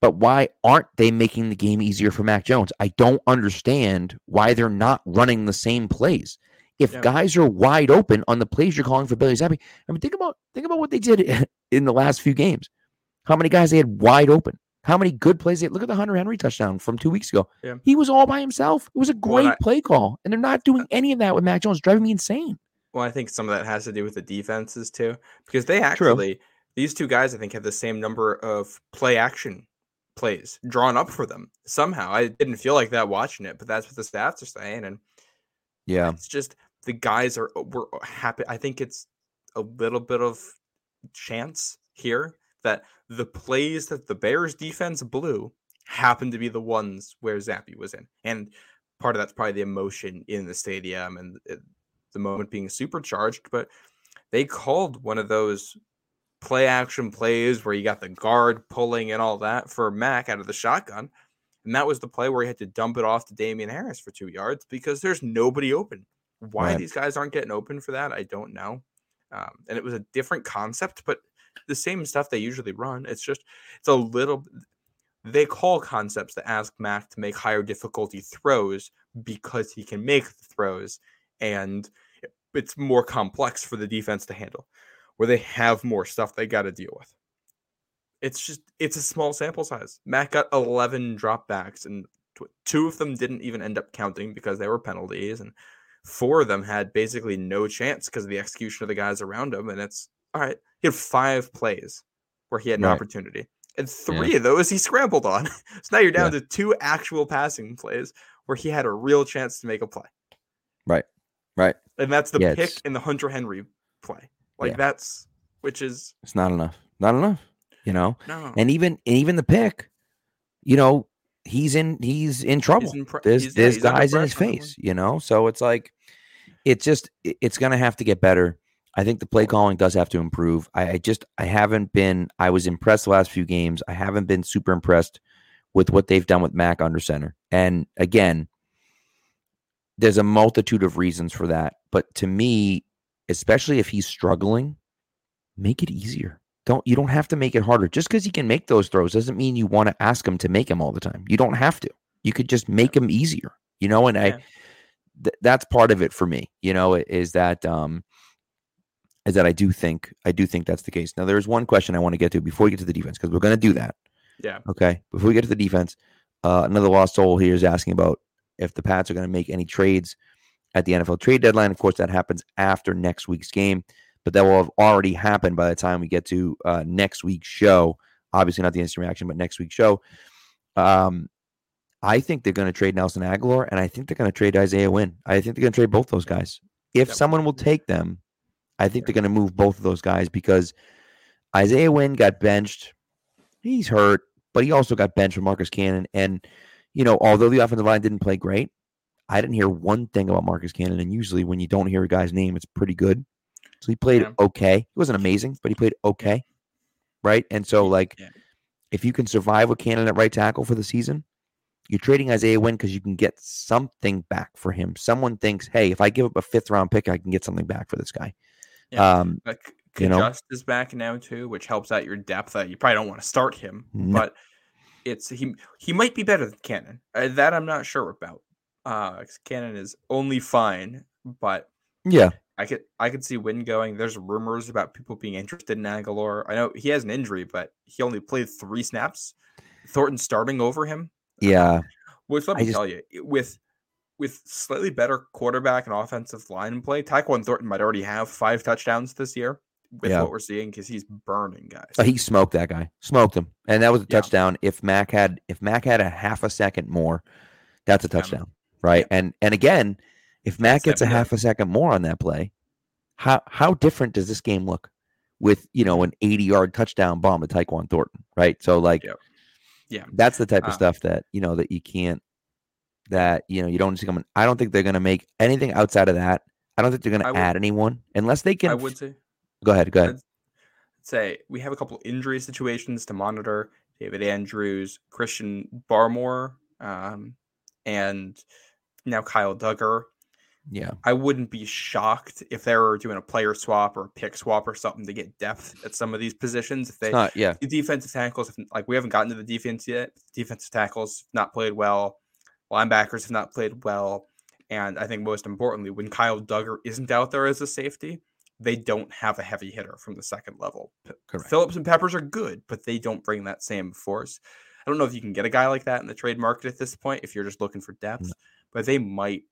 But why aren't they making the game easier for Mac Jones? I don't understand why they're not running the same plays. If Yeah. guys are wide open on the plays you're calling for Billy Zappe, I mean, think about think about what they did in the last few games. How many guys they had wide open? How many good plays? They, look at the Hunter Henry touchdown from two weeks ago. Yeah. He was all by himself. It was a Well, great I- play call, and they're not doing any of that with Mac Jones. Driving me insane. Well, I think some of that has to do with the defenses too, because they True. actually these two guys I think have the same number of play action plays drawn up for them somehow. I didn't feel like that watching it, but that's what the stats are saying, and Yeah, it's just the guys are we're happy. I think it's a little bit of chance here that the plays that the Bears defense blew happened to be the ones where Zappe was in, and part of that's probably the emotion in the stadium and it, the moment being supercharged. But they called one of those play action plays where you got the guard pulling and all that for Mac out of the shotgun. And that was the play where he had to dump it off to Damien Harris for two yards because there's nobody open. Why Right. these guys aren't getting open for that, I don't know. Um, and it was a different concept, but the same stuff they usually run. It's just it's a little. They call concepts that ask Mac to make higher difficulty throws because he can make the throws, and it's more complex for the defense to handle, where they have more stuff they got to deal with. It's just it's a small sample size. Mac got eleven dropbacks, and two of them didn't even end up counting because they were penalties, and four of them had basically no chance because of the execution of the guys around him. And it's all right. He had five plays where he had an Right. opportunity, and three of those he scrambled on. so now you're down Yeah. to two actual passing plays where he had a real chance to make a play, right, right. and that's the Yeah, pick it's- in the Hunter Henry play. Like Yeah. that's which is It's not enough. Not enough. You know, no. and even and even the pick, you know, he's in he's in trouble. in pre- there's he's- there's he's under guys in his pressure on that one. face, you know. So it's like, it's just it's gonna have to get better. I think the play calling does have to improve. I, I just I haven't been. I was impressed the last few games. I haven't been super impressed with what they've done with Mac under center. And again, there's a multitude of reasons for that. But to me, especially if he's struggling, make it easier. Don't you don't have to make it harder. Just because he can make those throws doesn't mean you want to ask him to make them all the time. You don't have to. You could just make them easier. You know, and Yeah. I th- that's part of it for me. You know, is that um is that I do think I do think that's the case. Now there's one question I want to get to before we get to the defense because we're going to do that. Yeah. Okay. Before we get to the defense, uh, another lost soul here is asking about if the Pats are going to make any trades at the NFL trade deadline. Of course, that happens after next week's game, but that will have already happened by the time we get to uh, next week's show. Obviously, not the instant reaction, but next week's show. Um, I think they're going to trade Nelson Agholor, and I think they're going to trade Isaiah Wynn. I think they're going to trade both those guys if Yep. someone will take them, I think they're going to move both of those guys because Isaiah Wynn got benched. He's hurt, but he also got benched for Marcus Cannon. And, you know, although the offensive line didn't play great, I didn't hear one thing about Marcus Cannon. And usually when you don't hear a guy's name, it's pretty good. So he played Yeah. okay. He wasn't amazing, but he played okay. Right. And so, like, Yeah. if you can survive with Cannon at right tackle for the season, you're trading Isaiah Wynn because you can get something back for him. Someone thinks, hey, if I give up a fifth round pick, I can get something back for this guy. Yeah. Um, Like you know? Just is back now too, which helps out your depth. That you probably don't want to start him, No. but it's he he might be better than Cannon. Uh, that I'm not sure about. Uh, Cannon is only fine, but yeah. I could I could see Wynn going. There's rumors about people being interested in Agholor. I know he has an injury, but he only played three snaps. Thornton starting over him. Yeah. Which let me just- tell you, with with slightly better quarterback and offensive line play, Tyquan Thornton might already have five touchdowns this year with Yeah. what we're seeing because he's burning guys. Uh, he smoked that guy. Smoked him. And that was a Yeah. touchdown. If Mac had if Mac had a half a second more, that's a Yeah. touchdown. Right. And and again, if Mac gets a half a second more on that play, how how different does this game look with, you know, an 80 yard touchdown bomb to Tyquan Thornton? Right. So like. Yeah. that's the type of Uh, stuff that, you know, that you can't that, you know, you don't see coming. I don't think they're gonna make anything outside of that. I don't think they're gonna add anyone unless they can I would say go ahead, go ahead. I'd say we have a couple injury situations to monitor. David Andrews, Christian Barmore, um, and now Kyle Dugger. Yeah. I wouldn't be shocked if they were doing a player swap or a pick swap or something to get depth at some of these positions. If they not yeah. the defensive tackles, if, like we haven't gotten to the defense yet. Defensive tackles not played well. Linebackers have not played well. And I think most importantly, when Kyle Dugger isn't out there as a safety, they don't have a heavy hitter from the second level. Correct. Phillips and Peppers are good, but they don't bring that same force. I don't know if you can get a guy like that in the trade market at this point if you're just looking for depth, but they might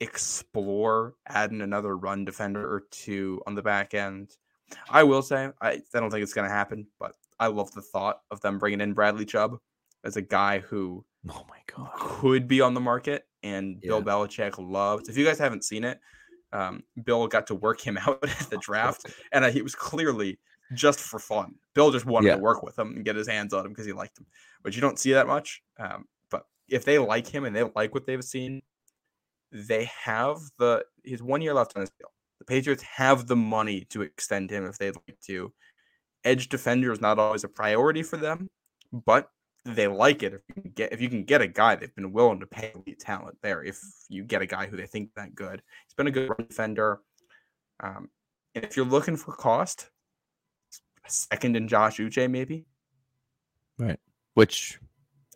explore adding another run defender or two on the back end. I will say I, I don't think it's going to happen, but I love the thought of them bringing in Bradley Chubb as a guy who Oh my god. could be on the market and Bill Yeah. Belichick loves. If you guys haven't seen it, um, Bill got to work him out at the draft, and uh, he was clearly just for fun. Bill just wanted Yeah. to work with him and get his hands on him because he liked him, But you don't see that much. Um, but if they like him and they like what they've seen, they have the he's one year left on his deal. The Patriots have the money to extend him if they'd like to. Edge defender is not always a priority for them, but they like it if you can get if you can get a guy they've been willing to pay elite talent there. If you get a guy who they think that good, he's been a good defender. Um, and if you're looking for cost, second in Josh Uche maybe, right? Which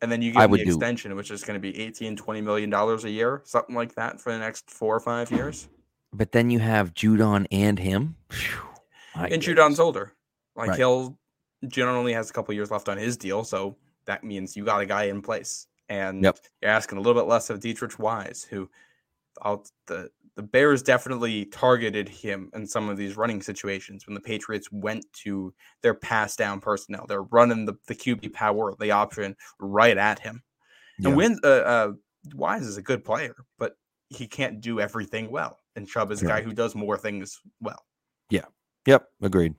and then you get the do. extension, which is going to be 18, 20 million dollars a year, something like that for the next four or five years. but then you have Judon and him. And goodness. Judon's older. Like Right. he'll Judon only has a couple years left on his deal, so that means you got a guy in place. And Yep. you're asking a little bit less of Deatrich Wise, who out the the Bears definitely targeted him in some of these running situations when the Patriots went to their pass down personnel. They're running the, the QB power, the option right at him. Yeah. And when uh, uh, Wise is a good player, but he can't do everything well. And Chubb is a guy who does more things well. Yeah. Yep, agreed.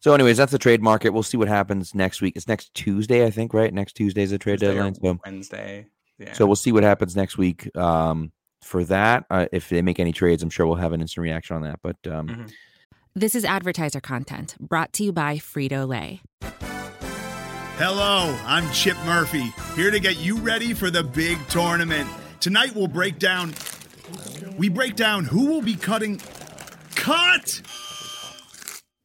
So, anyways, that's the trade market. We'll see what happens next week. It's next Tuesday, I think, right? Next Tuesday is the trade Tuesday deadline. So, Wednesday. Yeah. so we'll see what happens next week. Um, for that, uh, if they make any trades, I'm sure we'll have an instant reaction on that. But um, Mhm. This is advertiser content brought to you by Frito Lay. Hello, I'm Chip Murphy, here to get you ready for the big tournament. Tonight we'll break down we break down who will be cutting cut.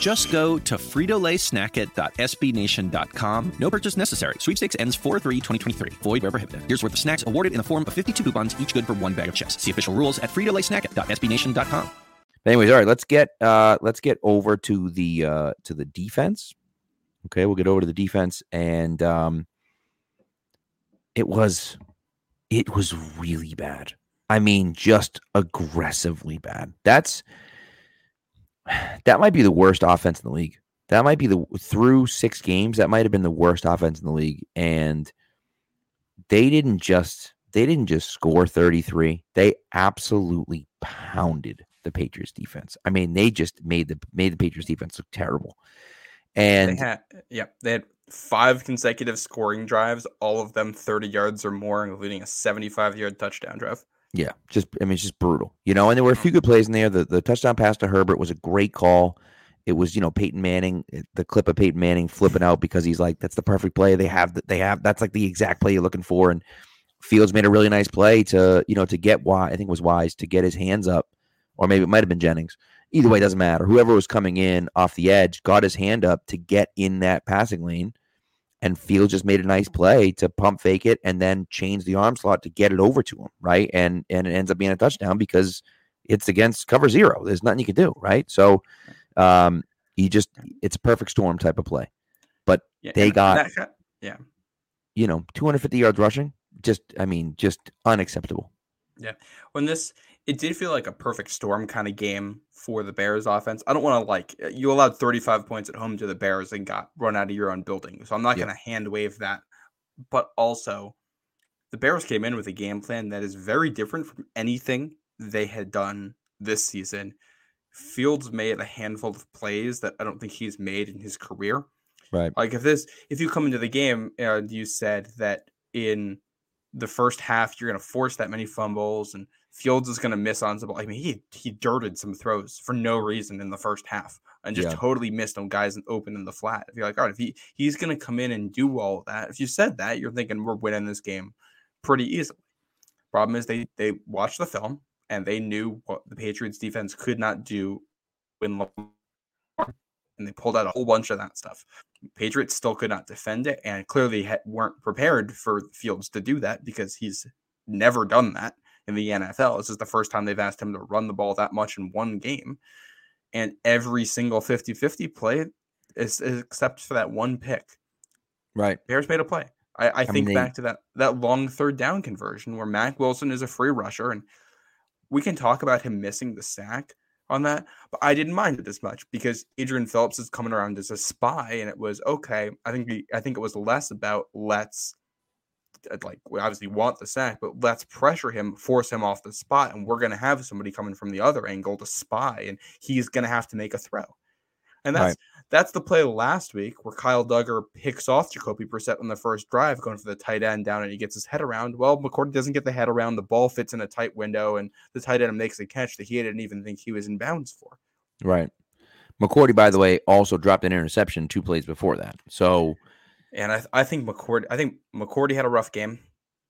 Just go to fritolaysnacket.sbnation.com. No purchase necessary. Sweepstakes ends 4-3-2023. Void where prohibited. Here's worth of snacks awarded in the form of 52 coupons, each good for one bag of chips. See official rules at fritolaysnacket.sbnation.com. Anyways, all right, let's get uh let's get over to the uh to the defense. Okay, we'll get over to the defense and um it was it was really bad. I mean, just aggressively bad. That's that might be the worst offense in the league. That might be the through six games, that might have been the worst offense in the league. And they didn't just they didn't just score 33. They absolutely pounded the Patriots defense. I mean, they just made the made the Patriots defense look terrible. And they had, yeah, they had five consecutive scoring drives, all of them 30 yards or more, including a 75 yard touchdown drive. Yeah, just I mean, it's just brutal, you know. And there were a few good plays in there. The the touchdown pass to Herbert was a great call. It was, you know, Peyton Manning, eh, the clip of Peyton Manning flipping out because he's like, that's the perfect play. They have that. they have that's like the exact play you're looking for. And Fields made a really nice play to, you know, to get why I think it was wise to get his hands up, or maybe it might have been Jennings. Either way, it doesn't matter. Whoever was coming in off the edge got his hand up to get in that passing lane and Fields just made a nice play to pump fake it and then change the arm slot to get it over to him, right? And and it ends up being a touchdown because it's against cover zero. There's nothing you can do, right? So um you just it's a perfect storm type of play. But Yeah, they got that- yeah. you know 250 yards rushing. Just I mean, just unacceptable. Yeah. When this it did feel like a perfect storm kind of game for the Bears offense. I don't want to like uh, you allowed 35 points at home to the Bears and got run out of your own building. So I'm not Yeah. going to hand wave that. But also the Bears came in with a game plan that is very different from anything they had done this season. Fields made a handful of plays that I don't think he's made in his career. Right. Like if this, if you come into the game and you said that in the first half you're going to force that many fumbles and Fields is going to miss on some. ball. I mean, he he dirted some throws for no reason in the first half and just Yeah. totally missed on guys open in the flat. If you're like, all right, if he he's going to come in and do all of that, if you said that, you're thinking we're winning this game pretty easily. Problem is they they watched the film and they knew what the Patriots defense could not do when Lamar- and they pulled out a whole bunch of that stuff. Patriots still could not defend it and clearly weren't prepared for Fields to do that because he's never done that in the NFL. This is the first time they've asked him to run the ball that much in one game. And every single 50 50 play is, is except for that one pick. Right. Bears made a play. I, I, mean, think they- back to that that long third down conversion where Mack Wilson is a free rusher, and we can talk about him missing the sack on that, but I didn't mind it as much because Adrian Phillips is coming around as a spy, and it was okay. I think we, I think it was less about let's Uh, like we obviously want the sack, but let's pressure him, force him off the spot, and we're gonna have somebody coming from the other angle to spy, and he's gonna have to make a throw. And that's Right. that's the play last week where Kyle Dugger picks off Jacoby Brissett on the first drive, going for the tight end down, and he gets his head around. Well, McCourty doesn't get the head around. The ball fits in a tight window, and the tight end makes a catch that he didn't even think he was in bounds for. Right. McCourty, by the way, also dropped an interception two plays before that. So And I, I think McCord, I think McCourty had a rough game.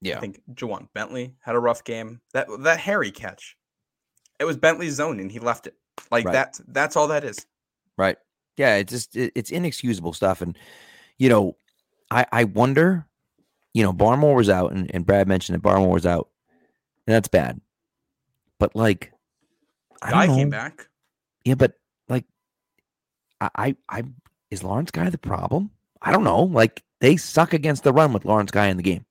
yeah. I think Ja'Whaun Bentley had a rough game. That that Harry catch, it was Bentley's zone, and he left it. Like Right. that. That's all that is. Right. Yeah, it's just it, it's inexcusable stuff. And you know, I I wonder, you know, Barmore was out and, and Brad mentioned that Barmore was out. And that's bad. But like I Guy came back. Yeah, but like I, I I is Lawrence Guy the problem? I don't know. Like they suck against the run with Lawrence Guy in the game.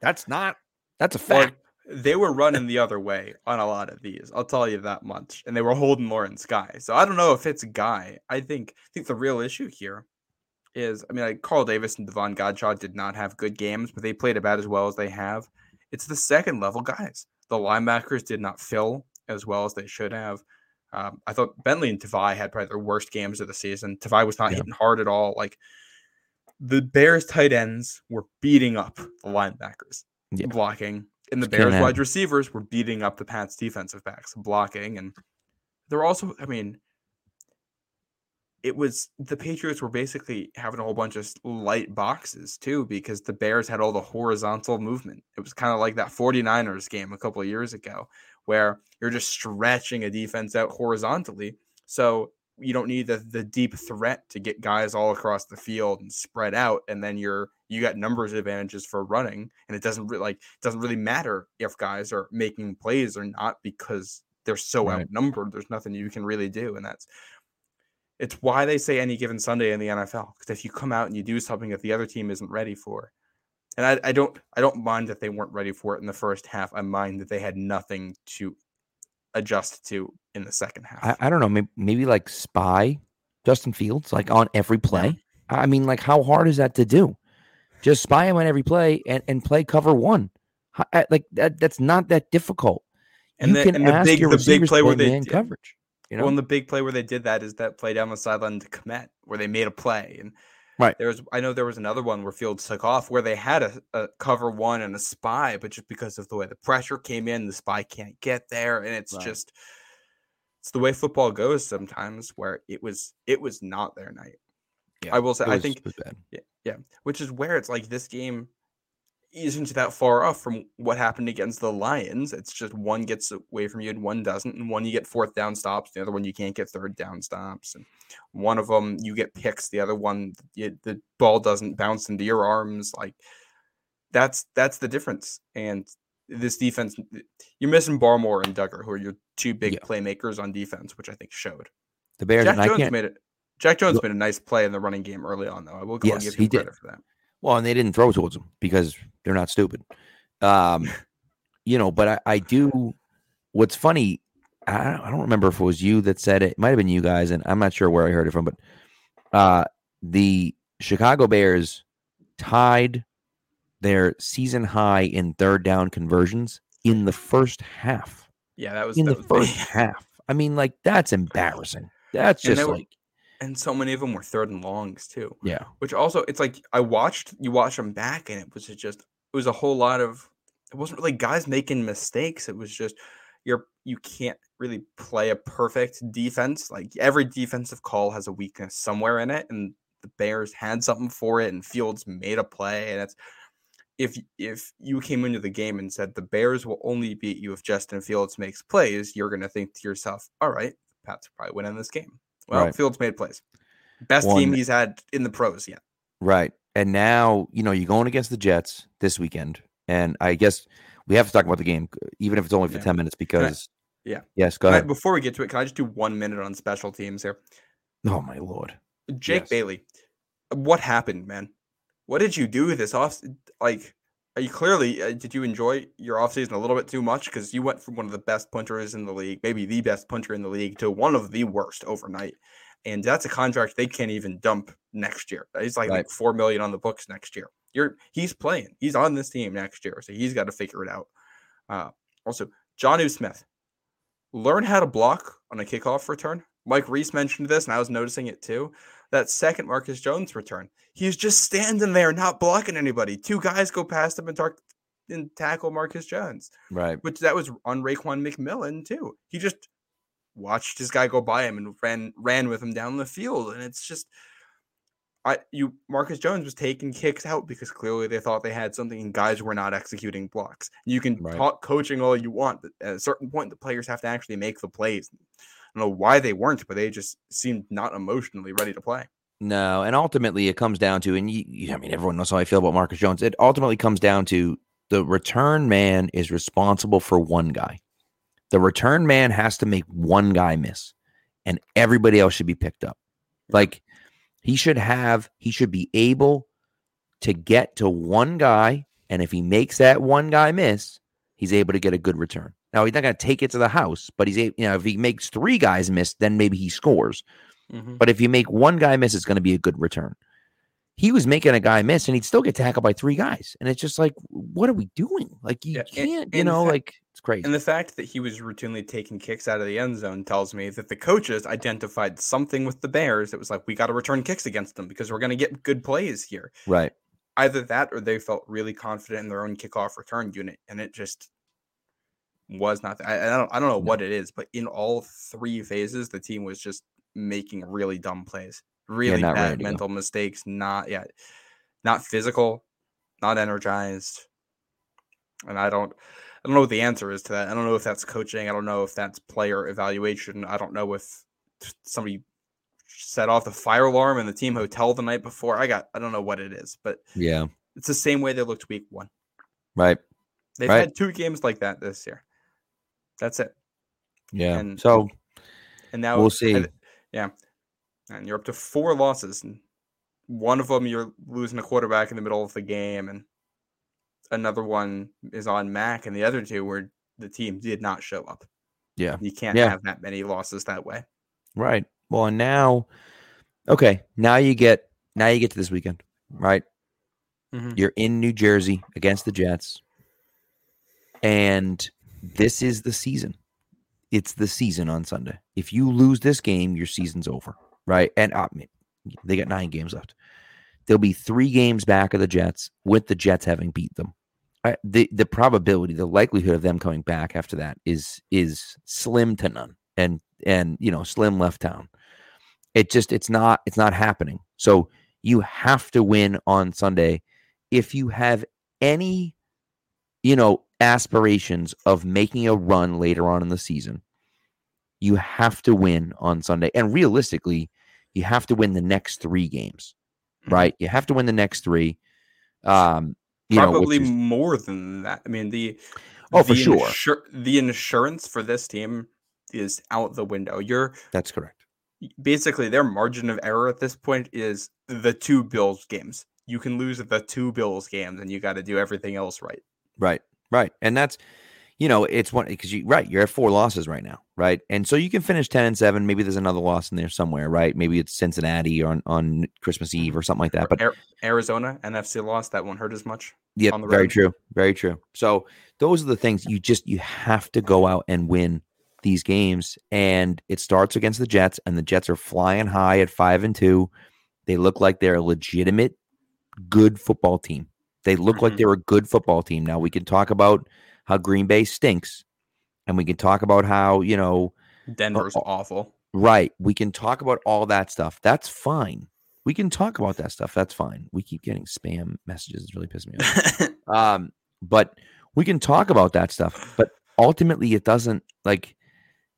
That's not that's a Well, fact. they were running the other way on a lot of these. I'll tell you that much. And they were holding Lawrence Guy. So I don't know if it's Guy. I think I think the real issue here is I mean like Carl Davis and Davon Godchaux did not have good games, but they played about as well as they have. It's the second level guys. The linebackers did not fill as well as they should have. Um, I thought Bentley and Tavai had probably their worst games of the season. Tavai was not Yeah. hitting hard at all. Like the Bears tight ends were beating up the linebackers Yeah. blocking, and the Just Bears wide receivers were beating up the Pats defensive backs blocking, and they're also, I mean, it was the Patriots were basically having a whole bunch of light boxes too because the Bears had all the horizontal movement. It was kind of like that 49ers game a couple of years ago where you're just stretching a defense out horizontally. So you don't need the, the deep threat to get guys all across the field and spread out and then you're you got numbers advantages for running and it doesn't really like it doesn't really matter if guys are making plays or not because they're so Right. outnumbered there's nothing you can really do and that's it's why they say any given Sunday in the NFL because if you come out and you do something that the other team isn't ready for and I, I don't I don't mind that they weren't ready for it in the first half I mind that they had nothing to adjust to in the second half I, I don't know, maybe, maybe like spy Justin Fields like on every play. I mean, like how hard is that to do? Just spy him on every play and, and play cover one. I- Like that, that's not that difficult. And you the- can and the big- your the big play where they did- coverage. You know, Well, and the big play where they did that is that play down the sideline to Kmet, where they made a play. And Right. there was, I know there was another one where Fields took off where they had a, a cover one and a spy, but just because of the way the pressure came in, the spy can't get there, and it's Right. just, it's the way football goes sometimes. Where it was, it was not their night. Yeah, I will say, it I think yeah, yeah, which is where it's like this game isn't that far off from what happened against the Lions. It's just one gets away from you and one doesn't, and one you get fourth down stops, the other one you can't get third down stops, and one of them you get picks, the other one you, the ball doesn't bounce into your arms. Like that's that's the difference. And this defense, you're missing Barmore and Dugger, who are your two big Yeah. playmakers on defense, which I think showed. The Bears, Jack and I Jones made it. Jack Jones Look- made a nice play in the running game early on, though. I will go and Yes, give he him did. credit for that. Well, and they didn't throw towards them because they're not stupid. Um, you know, but I, I do. What's funny, I, don't- I don't remember if it was you that said it. It might have been you guys, and I'm not sure where I heard it from. But uh, the Chicago Bears tied their season high in third down conversions in the first half. Yeah, that was In that the was first half, I mean, like that's embarrassing. That's And just they were- and so many of them were third and longs too. yeah, Which also, it's like I watched you watch them back, and it was just it was a whole lot of. It wasn't really guys making mistakes. It was just you're you can't really play a perfect defense. Like every defensive call has a weakness somewhere in it, and the Bears had something for it, and Fields made a play, and it's. If if you came into the game and said the Bears will only beat you if Justin Fields makes plays, you're gonna think to yourself, "All right, Pats probably winning this game." Well, Right. Fields made plays. Best One- team he's had in the pros yet. Right. And now, you know, you're going against the Jets this weekend. And I guess we have to talk about the game, even if it's only for Yeah. 10 minutes, because. yeah. Yes, go Can I- ahead. before we get to it, can I just do one minute on special teams here? oh, my Lord. Jake Yes. Bailey, what happened, man? What did you do with this off? Like, are you clearly uh, did you enjoy your offseason a little bit too much? Because you went from one of the best punters in the league, maybe the best punter in the league, to one of the worst overnight. And that's a contract they can't even dump next year. He's like, like four million on the books next year. You're he's playing. He's on this team next year, so he's got to figure it out. Uh, also, Jonnu Smith, learn how to block on a kickoff return. Mike Reiss mentioned this, and I was noticing it too. That second Marcus Jones return, he's just standing there, not blocking anybody. Two guys go past him and, tar- and tackle Marcus Jones, Right. which that was on Raekwon McMillan too. He just watched his guy go by him and ran ran with him down the field, and it's just. I you Marcus Jones was taking kicks out because clearly they thought they had something and guys were not executing blocks. You can Right. talk coaching all you want, but at a certain point the players have to actually make the plays. I don't know why they weren't, but they just seemed not emotionally ready to play. No. And ultimately, it comes down to, and you, you, I mean, everyone knows how I feel about Marcus Jones. It ultimately comes down to the return man is responsible for one guy. The return man has to make one guy miss, and everybody else should be picked up. Like he should have, he should be able to get to one guy, and if he makes that one guy miss, he's able to get a good return. Now he's not going to take it to the house, but he's you know if he makes three guys miss, then maybe he scores. Mm-hmm. But if you make one guy miss, it's going to be a good return. He was making a guy miss, and he'd still get tackled by three guys, and it's just like, what are we doing? Like you Yeah, can't, you and the know, fact- like it's crazy. And the fact that he was routinely taking kicks out of the end zone tells me that the coaches identified something with the Bears that was like, we got to return kicks against them because we're going to get good plays here. right. Either that or they felt really confident in their own kickoff return unit, and it just was not. I, I don't. I don't know No. what it is, but in all three phases, the team was just making really dumb plays, really ready bad to go. mental mistakes. Not yet, not physical, not energized, and I don't. I don't know what the answer is to that. I don't know if that's coaching. I don't know if that's player evaluation. I don't know if somebody set off the fire alarm in the team hotel the night before. I got I don't know what it is, but Yeah. it's the same way they looked week one. Right. They've Right. had two games like that this year. That's it. Yeah. And- so And now We'll see. and- yeah. And you're up to four losses. And one of them you're losing a quarterback in the middle of the game, and another one is on Mac, and the other two where the team did not show up. yeah. You can't Yeah. have that many losses that way. Right. Well, and now, okay, now you get now you get to this weekend, right? Mhm. You're in New Jersey against the Jets, and this is the season. It's the season on Sunday. If you lose this game, your season's over, right? And uh, they got nine games left. There'll be three games back of the Jets with the Jets having beat them. The the probability, the likelihood of them coming back after that is is slim to none, and and you know slim left town. It just it's not it's not happening. So you have to win on Sunday if you have any you know aspirations of making a run later on in the season. You have to win on Sunday, and realistically, you have to win the next three games. Mhm. Right? You have to win the next three. Um, you know, Probably is- more than that. I mean, the Oh, for sure. insur- the insurance for this team is out the window. You're that's correct. basically their margin of error at this point is the two Bills games. You can lose the two Bills games, and you got to do everything else right. Right, right, and that's you know it's one because you right you're at four losses right now, right, and so you can finish ten and seven. Maybe there's another loss in there somewhere, right? Maybe it's Cincinnati on on Christmas mm-hmm. Eve or something like that. But Ar- Arizona NFC loss that won't hurt as much. yeah, very true, very true. So those are the things you just you have to go out and win these games, and it starts against the Jets, and the Jets are flying high at five and two. They look like they're a legitimate, good football team. They look like Mhm. they're a good football team. Now we can talk about how Green Bay stinks, and we can talk about how you know Denver's oh. awful. Right. We can talk about all that stuff. That's fine. We can talk about that stuff. That's fine. We keep getting spam messages. It's really pissing me off. um, but we can talk about that stuff. But ultimately, it doesn't like.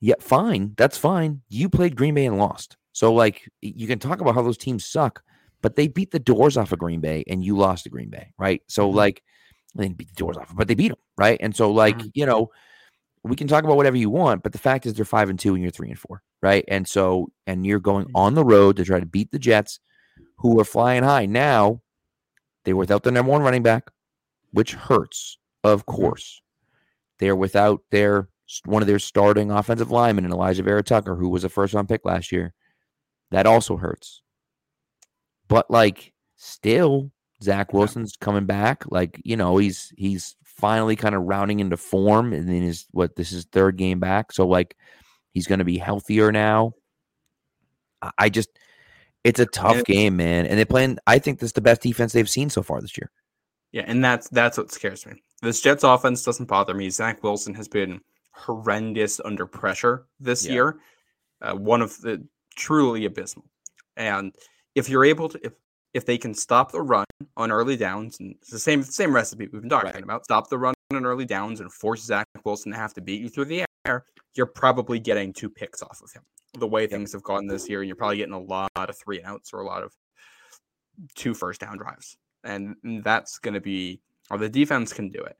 Yeah, fine. That's fine. You played Green Bay and lost. So like, you can talk about how those teams suck, but they beat the doors off of Green Bay, and you lost to Green Bay, right? So Mhm. like, they didn't beat the doors off, but they beat them, right? And so like, mm-hmm. you know, we can talk about whatever you want, but the fact is they're five and two and you're three and four, right? And so, and you're going mm-hmm. on the road to try to beat the Jets, who are flying high. Now, they're without their number one running back, which hurts, of mm-hmm. course. They're without their one of their starting offensive linemen, Alijah Vera Tucker, who was a first round pick last year. That also hurts. But like, still, Zach Wilson's coming back. Like, you know, he's he's finally kind of rounding into form, and then his what this is third game back. So like, he's going to be healthier now. I- just, it's a tough it- game, man. And they're playing. I think this is the best defense they've seen so far this year. Yeah, and that's that's what scares me. This Jets offense doesn't bother me. Zach Wilson has been horrendous under pressure this Yeah. year. Uh, one of the truly abysmal. And if you're able to, if if they can stop the run on early downs, and it's the same same recipe we've been talking Right. about, stop the run on early downs and force Zach Wilson to have to beat you through the air, you're probably getting two picks off of him. The way things have gone this year, you're probably getting a lot of three and outs or a lot of two first down drives and that's going to be or the defense can do it.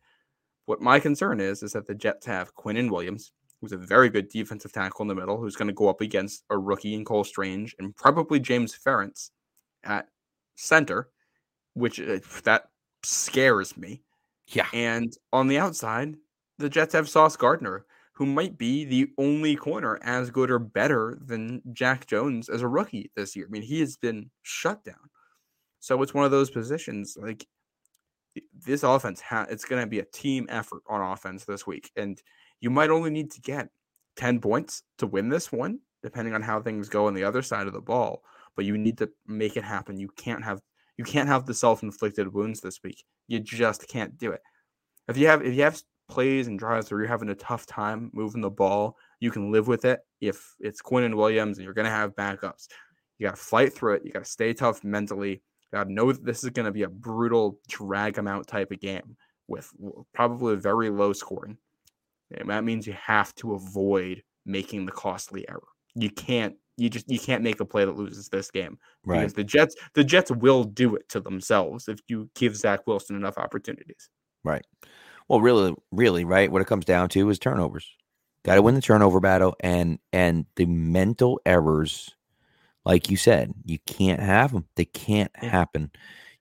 What my concern is is that the Jets have Quinnen Williams, who's a very good defensive tackle in the middle, who's going to go up against a rookie in Cole Strange and probably James Ferentz at center, which uh, that scares me. Yeah. And on the outside, the Jets have Sauce Gardner, who might be the only corner as good or better than Jack Jones as a rookie this year. I mean, he has been shut down. So it's one of those positions like this offense ha- it's going to be a team effort on offense this week and you might only need to get 10 points to win this one depending on how things go on the other side of the ball but you need to make it happen. You can't have you can't have the self-inflicted wounds this week. You just can't do it. If you have if you have plays and drives where you're having a tough time moving the ball you can live with it. If it's Quinnen Williams and you're going to have backups you got to fight through it. You got to stay tough mentally. God, know that this is going to be a brutal drag them out type of game with probably very low scoring. And that means you have to avoid making the costly error. You can't you just you can't make a play that loses this game Right. because the Jets the Jets will do it to themselves if you give Zach Wilson enough opportunities. Right. Well, really, really, right. What it comes down to is turnovers. Got to win the turnover battle, and and the mental errors, like you said, you can't have them. They can't Yeah. happen.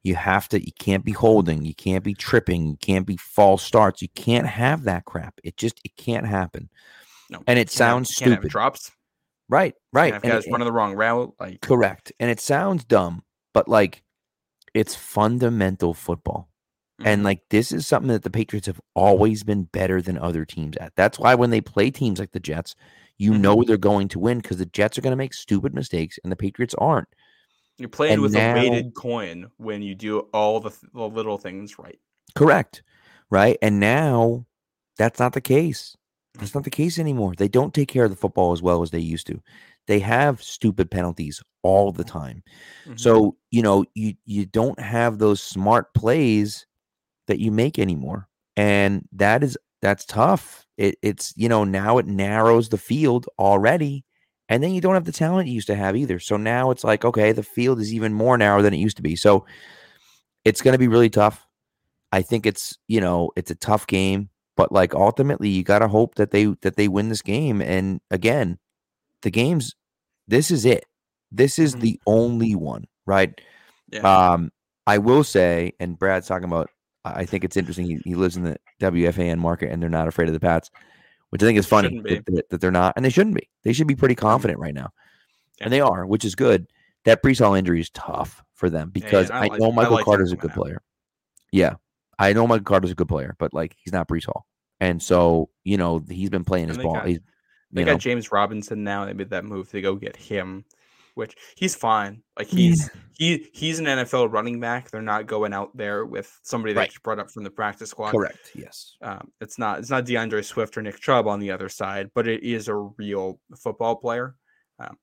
You have to. You can't be holding. You can't be tripping. You can't be false starts. You can't have that crap. It just it can't happen. No, And it sounds have stupid. drops. Right. Right. And guys it- running the wrong route. Like Correct. And it sounds dumb, but like it's fundamental football. And Mhm. like this is something that the Patriots have always been better than other teams at. That's why when they play teams like the Jets, you Mhm. know they're going to win because the Jets are going to make stupid mistakes and the Patriots aren't. You're playing and with now- a weighted coin when you do all the, th- the little things right. Correct. Right. And now that's not the case. That's not the case anymore. They don't take care of the football as well as they used to. They have stupid penalties all the time. Mhm. So, you know, you you don't have those smart plays that you make anymore. And that is that's tough. It, it's you know, now it narrows the field already. And then you don't have the talent you used to have either. So now it's like, okay, the field is even more narrow than it used to be. So it's going to be really tough. I think it's, you know, it's a tough game, but like ultimately you got to hope that they that they win this game and again, the games this is it. This is Mhm. the only one, right? yeah. Um, I will say, and Brad's talking about. I I think it's interesting. He, he lives in the WFAN market, and they're not afraid of the Pats, which I think is funny that, that, they're not, and they shouldn't be. They should be pretty mm-hmm. confident right now, Yeah. and they are, which is good. That Breece Hall injury is tough for them because I I, like- know I Michael like him Carter's a good out. player. Yeah, I know Michael Carter's a good player, but like he's not Breece Hall, and so you know he's been playing his And they ball. got- He's, They you got know, James Robinson now. They made that move to go get him, which he's fine. Like he's he he's an NFL running back. They're not going out there with somebody Right. that's brought up from the practice squad. correct. Yes. Um, it's not it's not D'Andre Swift or Nick Chubb on the other side, but it is a real football player. Um,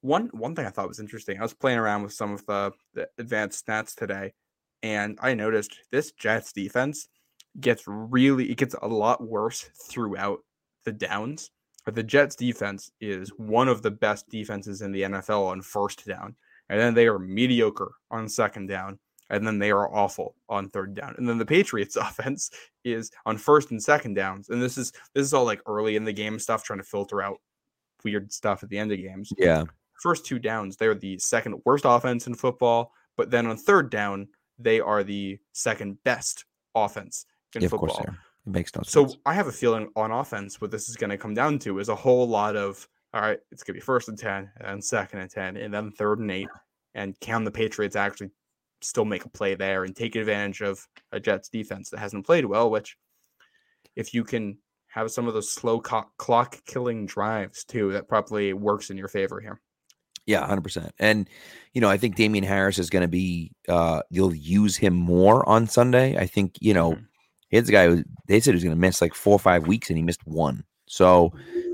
one one thing I thought was interesting. I was playing around with some of the, the advanced stats today, and I noticed this Jets defense gets really it gets a lot worse throughout the downs. But the Jets defense is one of the best defenses in the NFL on first down, and then they are mediocre on second down, and then they are awful on third down. And then the Patriots offense is on first and second downs. And this is this is all like early in the game stuff, trying to filter out weird stuff at the end of games. Yeah. First two downs, they're the second worst offense in football, but then on third down, they are the second best offense in Yeah, of football. Course, they are. It makes no So sense. I have a feeling on offense, what this is going to come down to is a whole lot of all right, it's going to be first and 10, and second and 10, and then third and eight. And can the Patriots actually still make a play there and take advantage of a Jets defense that hasn't played well? Which, if you can have some of those slow clock killing drives too, that probably works in your favor here. Yeah, hundred percent. And you know, I think Damien Harris is going to be. uh You'll use him more on Sunday. I think you know, Mhm. He's the guy who they said he was going to miss like four or five weeks, and he missed one. So,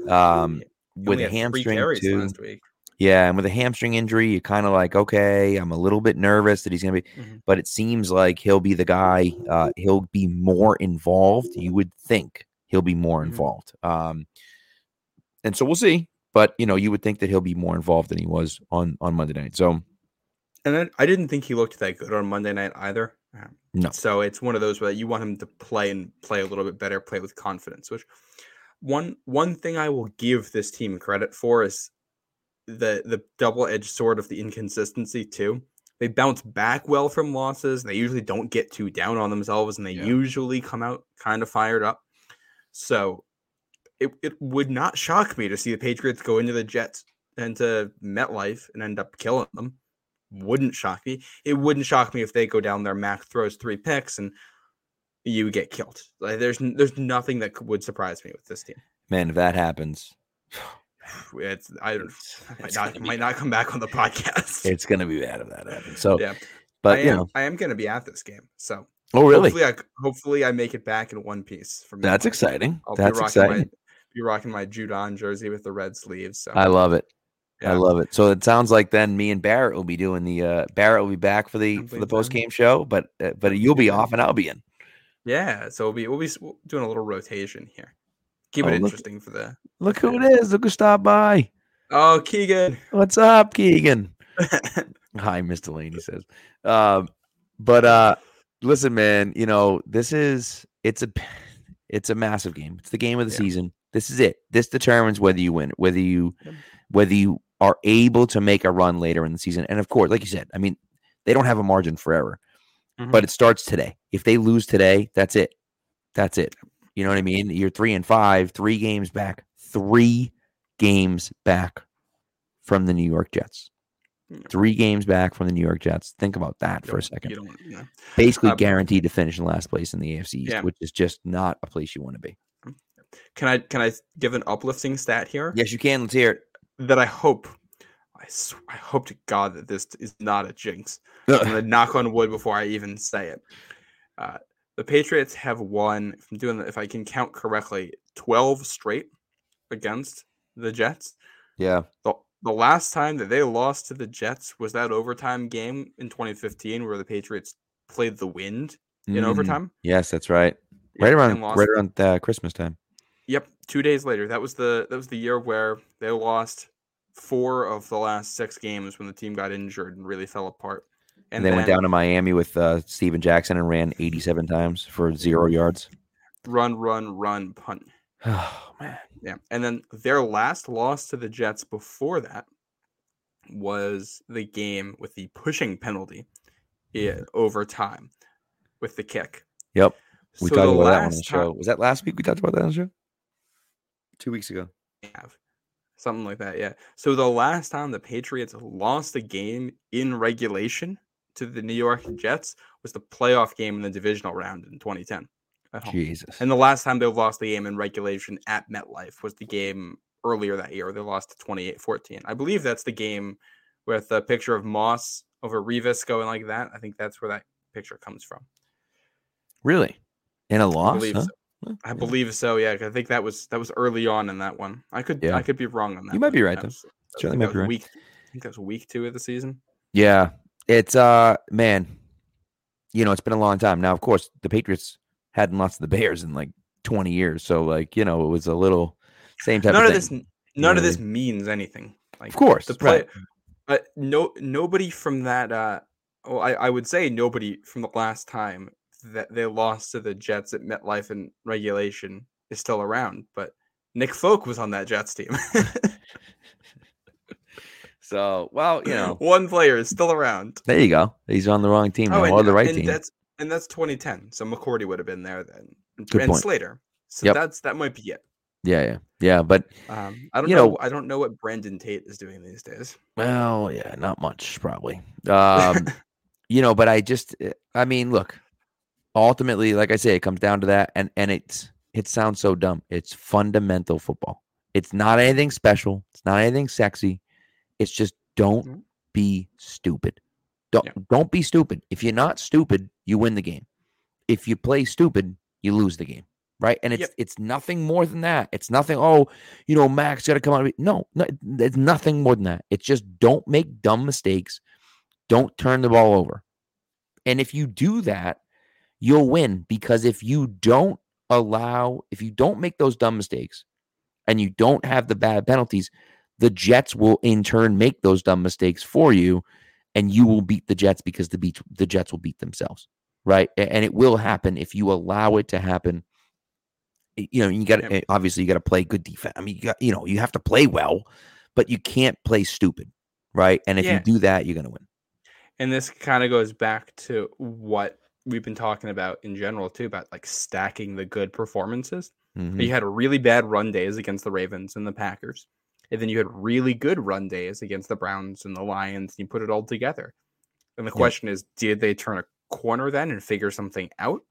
um, with a hamstring too. last week. Yeah, and with a hamstring injury, you're kind of like, okay, I'm a little bit nervous that he's going to be, Mhm. but it seems like he'll be the guy. Uh, he'll be more involved. You would think he'll be more Mhm. involved. Um, and so we'll see. But you know, you would think that he'll be more involved than he was on on Monday night. So And I didn't think he looked that good on Monday night either. Um, No. So it's one of those where you want him to play and play a little bit better, play with confidence. Which one one thing I will give this team credit for is the the double edged sword of the inconsistency too. They bounce back well from losses. They usually don't get too down on themselves, and they Yeah. usually come out kind of fired up. So it, it would not shock me to see the Patriots go into the Jets and to MetLife and end up killing them. Wouldn't shock me. It wouldn't shock me if they go down there, Mac throws three picks, and you get killed. Like there's there's nothing that would surprise me with this team. man, if that happens, It's I don't might not gonna might not come back on the podcast. it's gonna be bad if that happens. So, yeah, but I you am know, I am going to be at this game, so oh really? hopefully I hopefully I make it back in one piece. From That's exciting. I'll That's be rocking exciting. my be rocking my Judon jersey with the red sleeves. So I love it. I love it. So it sounds like then me and Barrett will be doing the uh Barrett will be back for the for the post game show, but uh, but you'll be off and I'll be in. yeah, so we'll be we'll be doing a little rotation here. Keep Oh, it look- interesting for the Look who it is. Look who stopped by. Oh, Keegan. What's up, Keegan? Hi, Miss Delaney says. Um, but uh listen, man, you know, this is it's a it's a massive game. It's the game of the Yeah. season. This is it. This determines whether you win, whether you whether you are able to make a run later in the season. And of course, like you said, I mean, they don't have a margin forever. Mhm. But it starts today. If they lose today, that's it. That's it. You know what I mean? You're three and five, three games back, three games back from the New York Jets. Three games back from the New York Jets. Think about that for a second. You don't, yeah. Basically Um, guaranteed to finish in last place in the AFC East, Yeah. which is just not a place you want to be. Can I can I give an uplifting stat here Yes, you can. Let's hear that I hope I, sw- I hope to God that this is not a jinx. I'm gonna knock on wood before I even say it. Uh, the Patriots have won, if I'm doing that, if I can count correctly, 12 straight against the Jets. yeah. The, the last time that they lost to the Jets was that overtime game in 2015 where the Patriots played the wind in Mm, overtime. Yes, that's right. Right around right around uh, Christmas time. Yep, two days later. That was the that was the year where they lost four of the last six games when the team got injured and really fell apart. And, they went down to Miami with uh, Steven Jackson and ran 87 times for zero yards. run, run, run, punt. Oh man. Yeah, and then their last loss to the Jets before that was the game with the pushing penalty in overtime with the kick. Yep. We So talked about that on the show. time- Was that last week we talked about that on the show? Two weeks ago. have something like that yeah so the last time the patriots lost a game in regulation to the new york jets was the playoff game in the divisional round in 2010 at home. Jesus. and the last time they lost the game in regulation at metlife was the game earlier that year they lost to 28-14 i believe that's the game with a picture of moss over Revis going like that i think that's where that picture comes from really? In a loss? believe huh? so. I yeah. believe so. Yeah, I think that was that was early on in that one. I could Yeah. I could be wrong on that. You might be right, though. was- Certainly think might that be was right. Week, I think that was week two of the season. Yeah. It's uh man, you know, it's been a long time. Now, of course, the Patriots hadn't lost to the Bears in like 20 years. So like, you know, it was a little same type None of of thing. this none of Yeah. this means anything. Like Of course. the play, right. but no nobody from that. uh Well, I I would say nobody from the last time that they lost to the Jets at MetLife in regulation is still around. But Nick Folk was on that Jets team. So, well, you know, one player is still around. there you go. He's on the wrong team now, and, or the right and team. That's and that's 2010. So McCourty would have been there then, and, Good and point. Slater. So Yep. that's that might be it. Yeah, yeah. Yeah, but Um, I don't You know, know- I don't know what Brandon Tate is doing these days. well, yeah, not much probably. Um, you know, but I just eh, I mean, look, ultimately, like I say, it comes down to that and and it's it sounds so dumb. It's fundamental football. It's not anything special. It's not anything sexy. It's just don't Mhm. be stupid. Don't Yeah. don't be stupid. If you're not stupid, you win the game. If you play stupid, you lose the game. Right? And it's Yep. it's nothing more than that. It's nothing, oh, you know, Max got to come out. No, no, it's nothing more than that. It's just don't make dumb mistakes. Don't turn the ball over. And if you do that, you'll win because if you don't allow, if you don't make those dumb mistakes and you don't have the bad penalties, the Jets will in turn make those dumb mistakes for you and you will beat the Jets because the beat the Jets will beat themselves. Right? And it will happen if you allow it to happen. You know, you got to eh, obviously you got to play good defense. I mean, you got you know, you have to play well, but you can't play stupid, right? And if Yeah. you do that, you're going to win. And this kind of goes back to what we've been talking about in general too, about like stacking the good performances. Mhm. You had really bad run days against the Ravens and the Packers. And then you had really good run days against the Browns and the Lions. And you put it all together. And the Yeah. question is, did they turn a corner then and figure something out?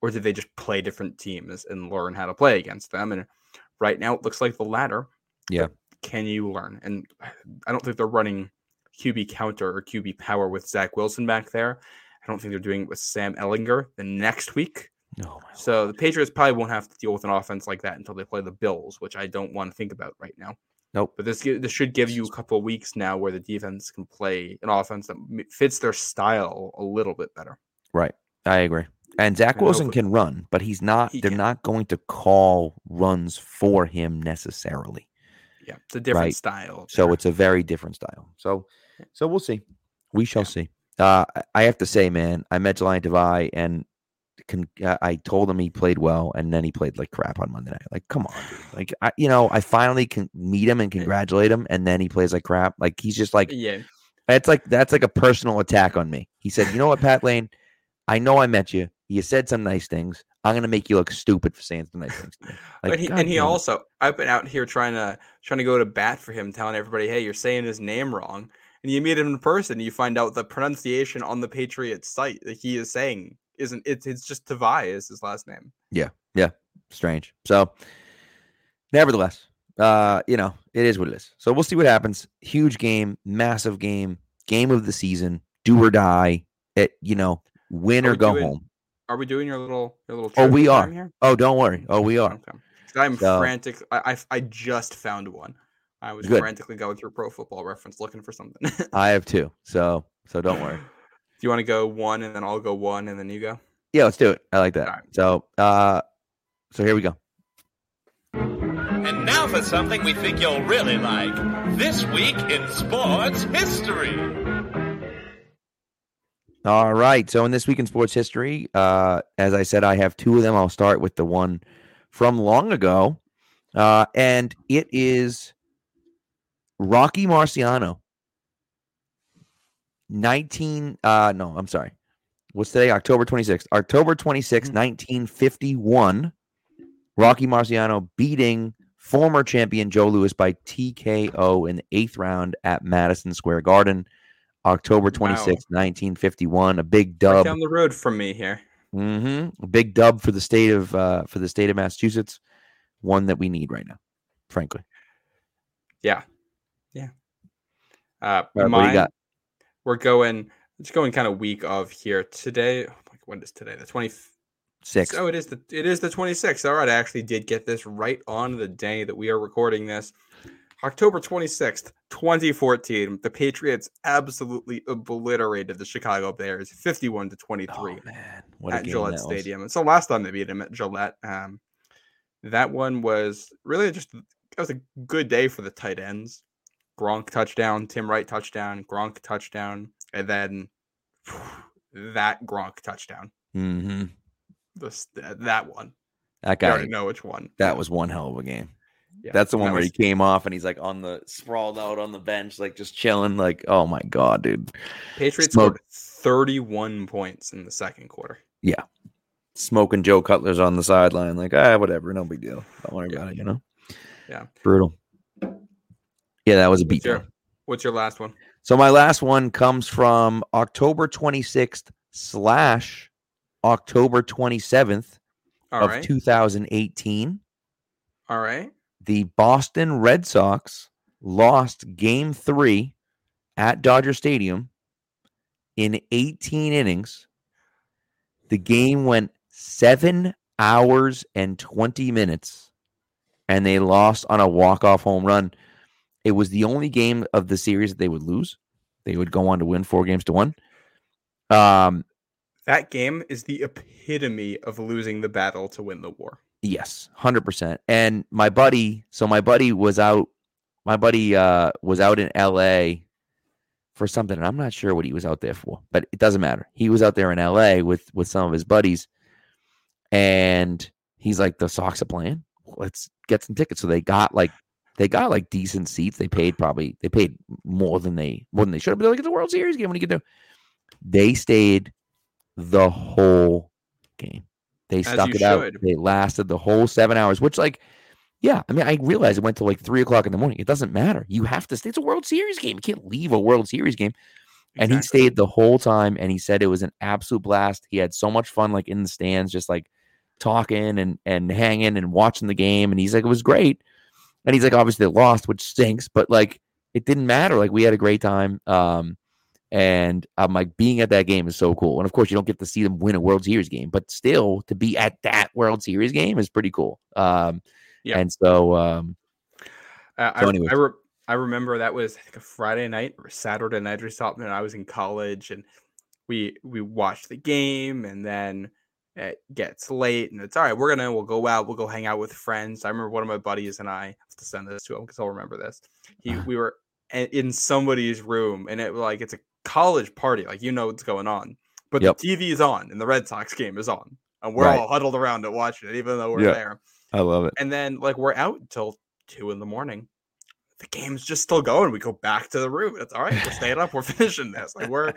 Or did they just play different teams and learn how to play against them? And right now it looks like the latter. Yeah. Can you learn? And I don't think they're running QB counter or QB power with Zach Wilson back there. I don't think they're doing it with Sam Ehlinger the next week. My So the Patriots probably won't have to deal with an offense like that until they play the Bills, which I don't want to think about right now. Nope. But this this should give you a couple of weeks now where the defense can play an offense that fits their style a little bit better. Right. I agree. And Zach And Wilson can run, but he's not He they're can. not going to call runs for him necessarily. Yeah, it's a different Right. style. So it's a very different style. So so we'll see. We shall see. Uh, I- have to say, man, I met Jahlani Tavai and can, I told him he played well, and then he played like crap on Monday night. Like, come on, dude. Like, I, you know, I finally can meet him and congratulate him, and then he plays like crap. Like, he's just like, yeah, that's like that's like a personal attack on me. He said, "You know what, Pat Lane? I know I met you. You said some nice things. I'm gonna make you look stupid for saying some nice things." Like, and he, God and he also I've been out here trying to trying to go to bat for him, telling everybody, "Hey, you're saying his name wrong." And you meet him in person, you find out the pronunciation on the Patriots site that he is saying isn't it's it's just Tavai is his last name. Yeah, yeah, strange. So, nevertheless, uh, you know, it is what it is. So we'll see what happens. Huge game, massive game, game of the season, do or die. It, you know, win or go doing- home. Are we doing your little your little? Oh, we are. here? Oh, don't worry. Oh, we are. Okay. I'm So- frantic. I, I I just found one. I was Good. frantically going through Pro Football Reference looking for something. I have two. So, so don't worry. Do you want to go one and then I'll go one and then you go? Yeah, let's do it. I like that. Alright. So, uh, so here we go. And now for something we think you'll really like. This week in sports history. All right. So in this week in sports history, uh, as I said, I have two of them. I'll start with the one from long ago, uh, and it is Rocky Marciano. Nineteen. Uh, no, I'm sorry. What's today? October 26th. October 26th, 1951. Rocky Marciano beating former champion Joe Louis by TKO in the eighth round at Madison Square Garden. October 26th, 1951. A big Right dub. down the road from me here. hmm A big dub for the state of uh, for the state of Massachusetts. One that we need right now, frankly. Yeah. Uh, right, what do you mine, got? we're going. It's going kind of week of here today. oh my- When is today? The twenty. Six. Oh, it is the it is the twenty sixth. All right, I actually did get this right on the day that we are recording this. October 26th, 2014, the Patriots absolutely obliterated the Chicago Bears 51 to 23 Oh, man, what a at game Gillette. Stadium. It's the last time they beat him at Gillette. Um, that one was really just that was a good day for the tight ends. Gronk touchdown, Tim Wright touchdown, Gronk touchdown, and then that Gronk touchdown. hmm This that one. That I guy. already know which one. That was one hell of a game. Yeah, That's the one that where was- he came off and he's like on the sprawled out on the bench, like just chilling. Like, oh my god, dude, Patriots scored 31 points in the second quarter. Yeah. Smoking Jay Cutler's on the sideline. Like, ah, whatever, no big deal. Don't worry Yeah. about it. You know. Yeah. Brutal. Yeah, that was a What's beat. your, what's your last one? So my last one comes from October 26th slash October 27th All of right. 2018. All right. The Boston Red Sox lost game three at Dodger Stadium in 18 innings. The game went seven hours and 20 minutes, and they lost on a walk-off home run. It was the only game of the series that they would lose. They would go on to win four games to one. Um, That game is the epitome of losing the battle to win the war. Yes, hundred percent. And my buddy, so my buddy was out. My buddy uh, was out in L.A. for something, and I'm not sure what he was out there for, but it doesn't matter. He was out there in L.A. with with some of his buddies, and he's like, "The Sox are playing. Let's get some tickets." So they got like they got like decent seats. They paid probably they paid more than they more than they should have. But they're like, "It's a World Series game. What do you can do?" They stayed the whole game. They As stuck it out. They lasted the whole seven hours, which, like, yeah, I mean, I realize it went to like three o'clock in the morning. It doesn't matter. You have to stay. It's a World Series game. You can't leave a World Series game. And he stayed the whole time. And he said it was an absolute blast. He had so much fun, like in the stands, just like talking and and hanging and watching the game. And he's like, it was great. And he's like, obviously they lost, which stinks, but like it didn't matter. Like we had a great time. Um, and I'm like, being at that game is so cool. And of course, you don't get to see them win a World Series game, but still to be at that World Series game is pretty cool. Um, Yeah. and so, um, Uh, I, So anyways. I, re- I remember that was I think a Friday night or Saturday night or something. And I was in college and we we watched the game and then it gets late and it's all right. We're gonna we'll go out. We'll go hang out with friends. I remember one of my buddies and I, have to send this to him because I'll remember this. He Uh-huh. we were in somebody's room and it like it's a college party. Like you know what's going on, but Yep. the TV is on and the Red Sox game is on, and we're Right. all huddled around it watching it, even though we're Yeah. there. I love it. And then like we're out until two in the morning. The game's just still going. We go back to the room. It's all right. We're staying up. We're finishing this. Like we're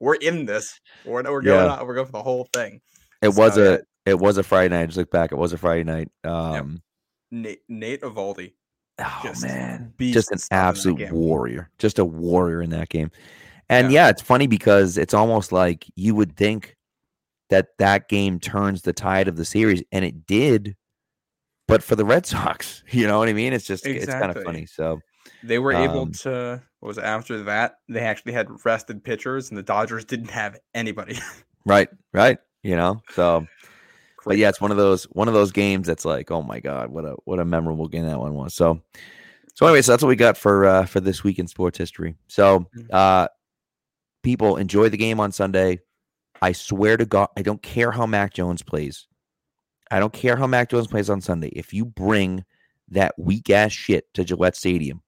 we're in this. We're we're going Yeah. on. We're going for the whole thing. It was a it was a Friday night. Just look back. It was a Friday night. Um, Nate, Nate Eovaldi. oh Just man, just an stuff in that absolute warrior. Just a warrior in that game. And yeah. it's funny because it's almost like you would think that that game turns the tide of the series, and it did. But for the Red Sox, you know what I mean? It's just it's kind of funny. So They were able Um, to. What was it, after that? They actually had rested pitchers, and the Dodgers didn't have anybody. right, right, you know. So but yeah, it's one of those one of those games that's like, oh my god, what a what a memorable game that one was. So, so anyway, so that's what we got for uh for this week in sports history. So, Mhm. uh, people enjoy the game on Sunday. I swear to God, I don't care how Mac Jones plays. I don't care how Mac Jones plays on Sunday. If you bring that weak ass shit to Gillette Stadium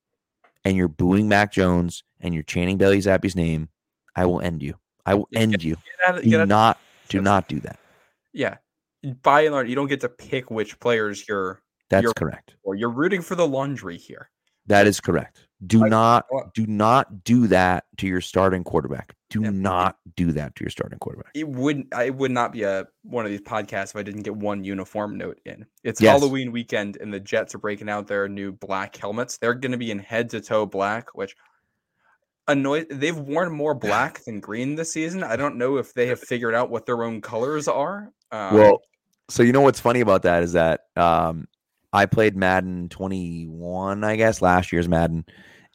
and you're booing Mac Jones and you're chanting Bailey Zappe's name, I will end you. I will end you. Get out of- get out- not do not do that. yeah. By and large, you don't get to pick which players you're That's You're- correct. or you're rooting for the laundry here. That is correct. Do not what- do not do that to your starting quarterback. Do Yeah. not do that to your starting quarterback. It wouldn't. It would not be a one of these podcasts if I didn't get one uniform note in. It's Yes. Halloween weekend and the Jets are breaking out their new black helmets. They're going to be in head to toe black, which annoy they've worn more black than green this season. I don't know if they have figured out what their own colors are. Um, well, so you know what's funny about that is that um, I played Madden 21, I guess, last year's Madden,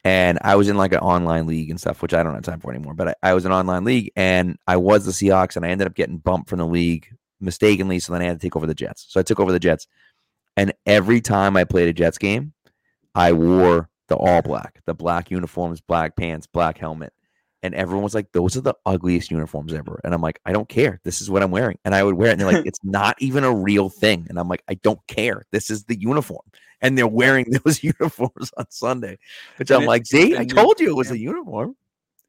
and I was in like an online league and stuff, which I don't have time for anymore. But I, I was in an online league, and I was the Seahawks, and I ended up getting bumped from the league mistakenly. So then I had to take over the Jets. So I took over the Jets, and every time I played a Jets game, I wore the all black, the black uniforms, black pants, black helmet. And everyone was like, those are the ugliest uniforms ever. And I'm like, I don't care. This is what I'm wearing. And I would wear it. And they're like, it's not even a real thing. And I'm like, I don't care. This is the uniform. And they're wearing those uniforms on Sunday, which And I'm like, see, I told you it was a uniform.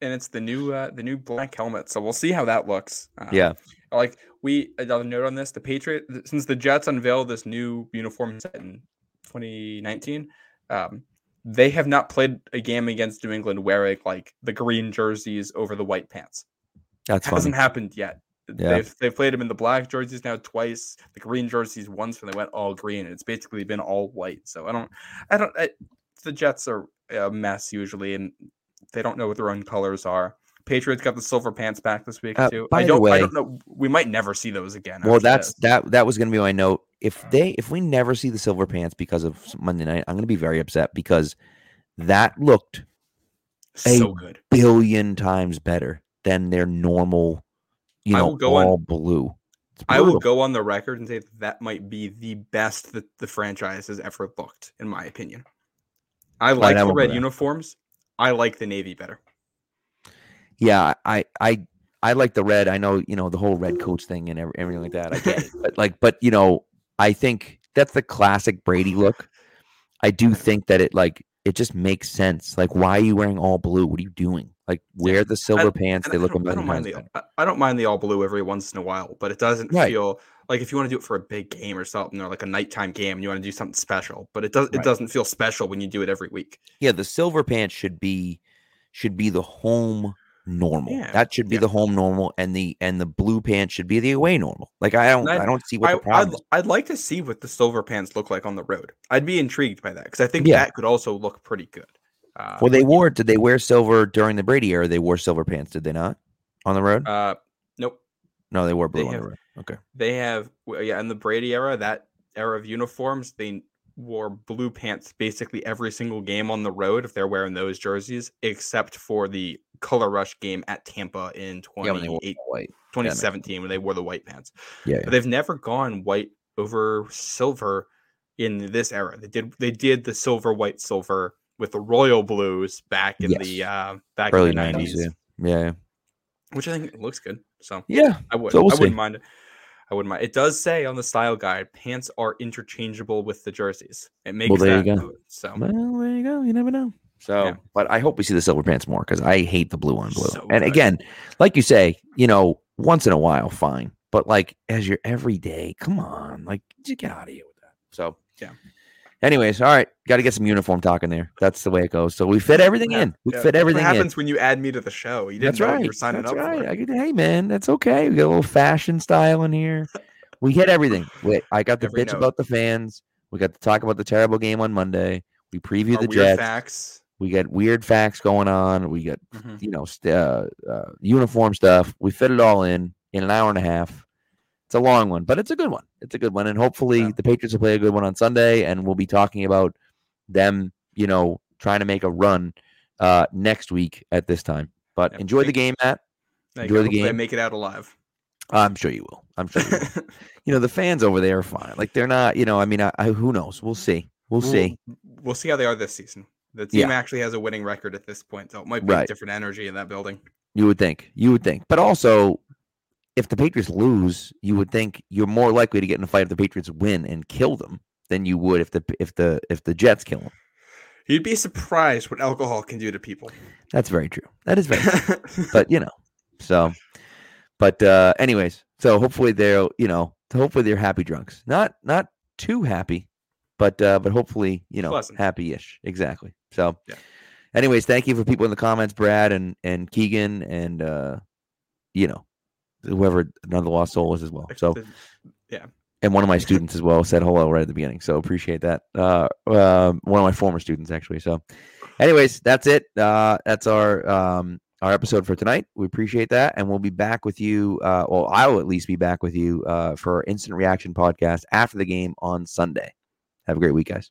and it's the new uh, the new black helmet. So we'll see how that looks. Uh, Yeah. like we another note on this: the Patriot since the Jets unveiled this new uniform set in 2019, um, they have not played a game against New England wearing like the green jerseys over the white pants. That hasn't happened yet. Yeah. They've they've played them in the black jerseys now twice, the green jerseys once when they went all green. and It's basically been all white. So I don't, I don't. I, the Jets are a mess usually, and they don't know what their own colors are. Patriots got the silver pants back this week Uh, too. by I the don't. I way- don't know. We might never see those again. Well, that's this. that. That was going to be my note. If they, if we never see the silver pants because of Monday night, I'm going to be very upset because that looked so good. billion times better than their normal, you know, go on- all blue. I will go on the record and say that, that might be the best that the franchise has ever looked, in my opinion. I like I the red uniforms. I like the navy better. Yeah, I, I, I like the red. I know, you know, the whole red coach thing and everything like that. I get it, but like, but you know, I think that's the classic Brady look. I do think that it like it just makes sense. Like, why are you wearing all blue? What are you doing? Like, wear the silver pants. They I look a don't, I don't mind the better. I- I don't mind the all blue every once in a while, but it doesn't Right. feel like if you want to do it for a big game or something or like a nighttime game and you want to do something special, but it does. It doesn't feel special when you do it every week. Yeah, the silver pants should be should be the home normal. Yeah, That should be yeah. the home normal, and the and the blue pants should be the away normal. Like I don't, And I, don't see what I, the problem I'd. I'd like to see what the silver pants look like on the road. I'd be intrigued by that because I think Yeah. that could also look pretty good. Uh, Well, they wore. Did they wear silver during the Brady era? They wore silver pants. Did they not on the road? uh, nope. no, they wore they blue on have- the road. Okay. They have yeah, in the Brady era, that era of uniforms, they wore blue pants basically every single game on the road if they're wearing those jerseys, except for the color rush game at Tampa in Yeah, when they wore 28 white. 2017 when they wore the white pants. Yeah, But they've never gone white over silver in this era. They did they did the silver white silver with the royal blues back in the uh back early in the 90s, nineties. Yeah. yeah, which I think looks good. So yeah. I would So we'll I wouldn't see. mind it. I wouldn't mind. It does say on the style guide, pants are interchangeable with the jerseys. It makes Well, there you that go. so Well, there you go. You never know. So, Yeah. but I hope we see the silver pants more because I hate the blue on blue. So and good. again, like you say, you know, once in a while, fine. But like as your everyday, come on, like just get out of here with that. So, Yeah. Anyways, all right, got to get some uniform talk in there. That's the way it goes. So we fit everything Yeah, in. We yeah. fit everything What in. happens when you add me to the show? You didn't That's right. you were signing That's up right. I get, hey man, that's okay. We got a little fashion style in here. We hit everything. Wait, I got the Every bitch note. about the fans. We got to talk about the terrible game on Monday. We preview Our the weird Jets. facts. We got weird facts going on. We got Mhm. you know st- uh, uh, uniform stuff. We fit it all in in an hour and a half. It's a long one, but it's a good one. It's a good one, and hopefully Yeah. the Patriots will play a good one on Sunday, and we'll be talking about them, you know, trying to make a run uh, next week at this time. But Yeah, enjoy the game, Matt. There Enjoy the Hopefully I game. make it out alive. I'm sure you will. I'm sure you will. you know the fans over there are fine. Like they're not. You know, I mean, I, I, who knows? We'll see. We'll see. We'll see how they are this season. The team Yeah. actually has a winning record at this point, so it might be Right. a different energy in that building. You would think. You would think. But also, if the Patriots lose, you would think you're more likely to get in a fight if the Patriots win and kill them than you would if the if the if the Jets kill them. You'd be surprised what alcohol can do to people. That's very true. That is very true. but you know, so but uh anyways, so hopefully they're you know, hopefully they're happy drunks. Not not too happy, but uh but hopefully, you know, Pleasant. happy-ish. Exactly. So Yeah. anyways, thank you for people in the comments, Brad and and Keegan and uh you know, whoever another lost soul is as well. So yeah. and one of my students as well said hello right at the beginning. So appreciate that. Uh, uh, one of my former students actually. So, anyways, that's it. Uh, that's our um, our episode for tonight. We appreciate that, and we'll be back with you. Uh, well, I will at least be back with you uh, for our instant reaction podcast after the game on Sunday. Have a great week, guys.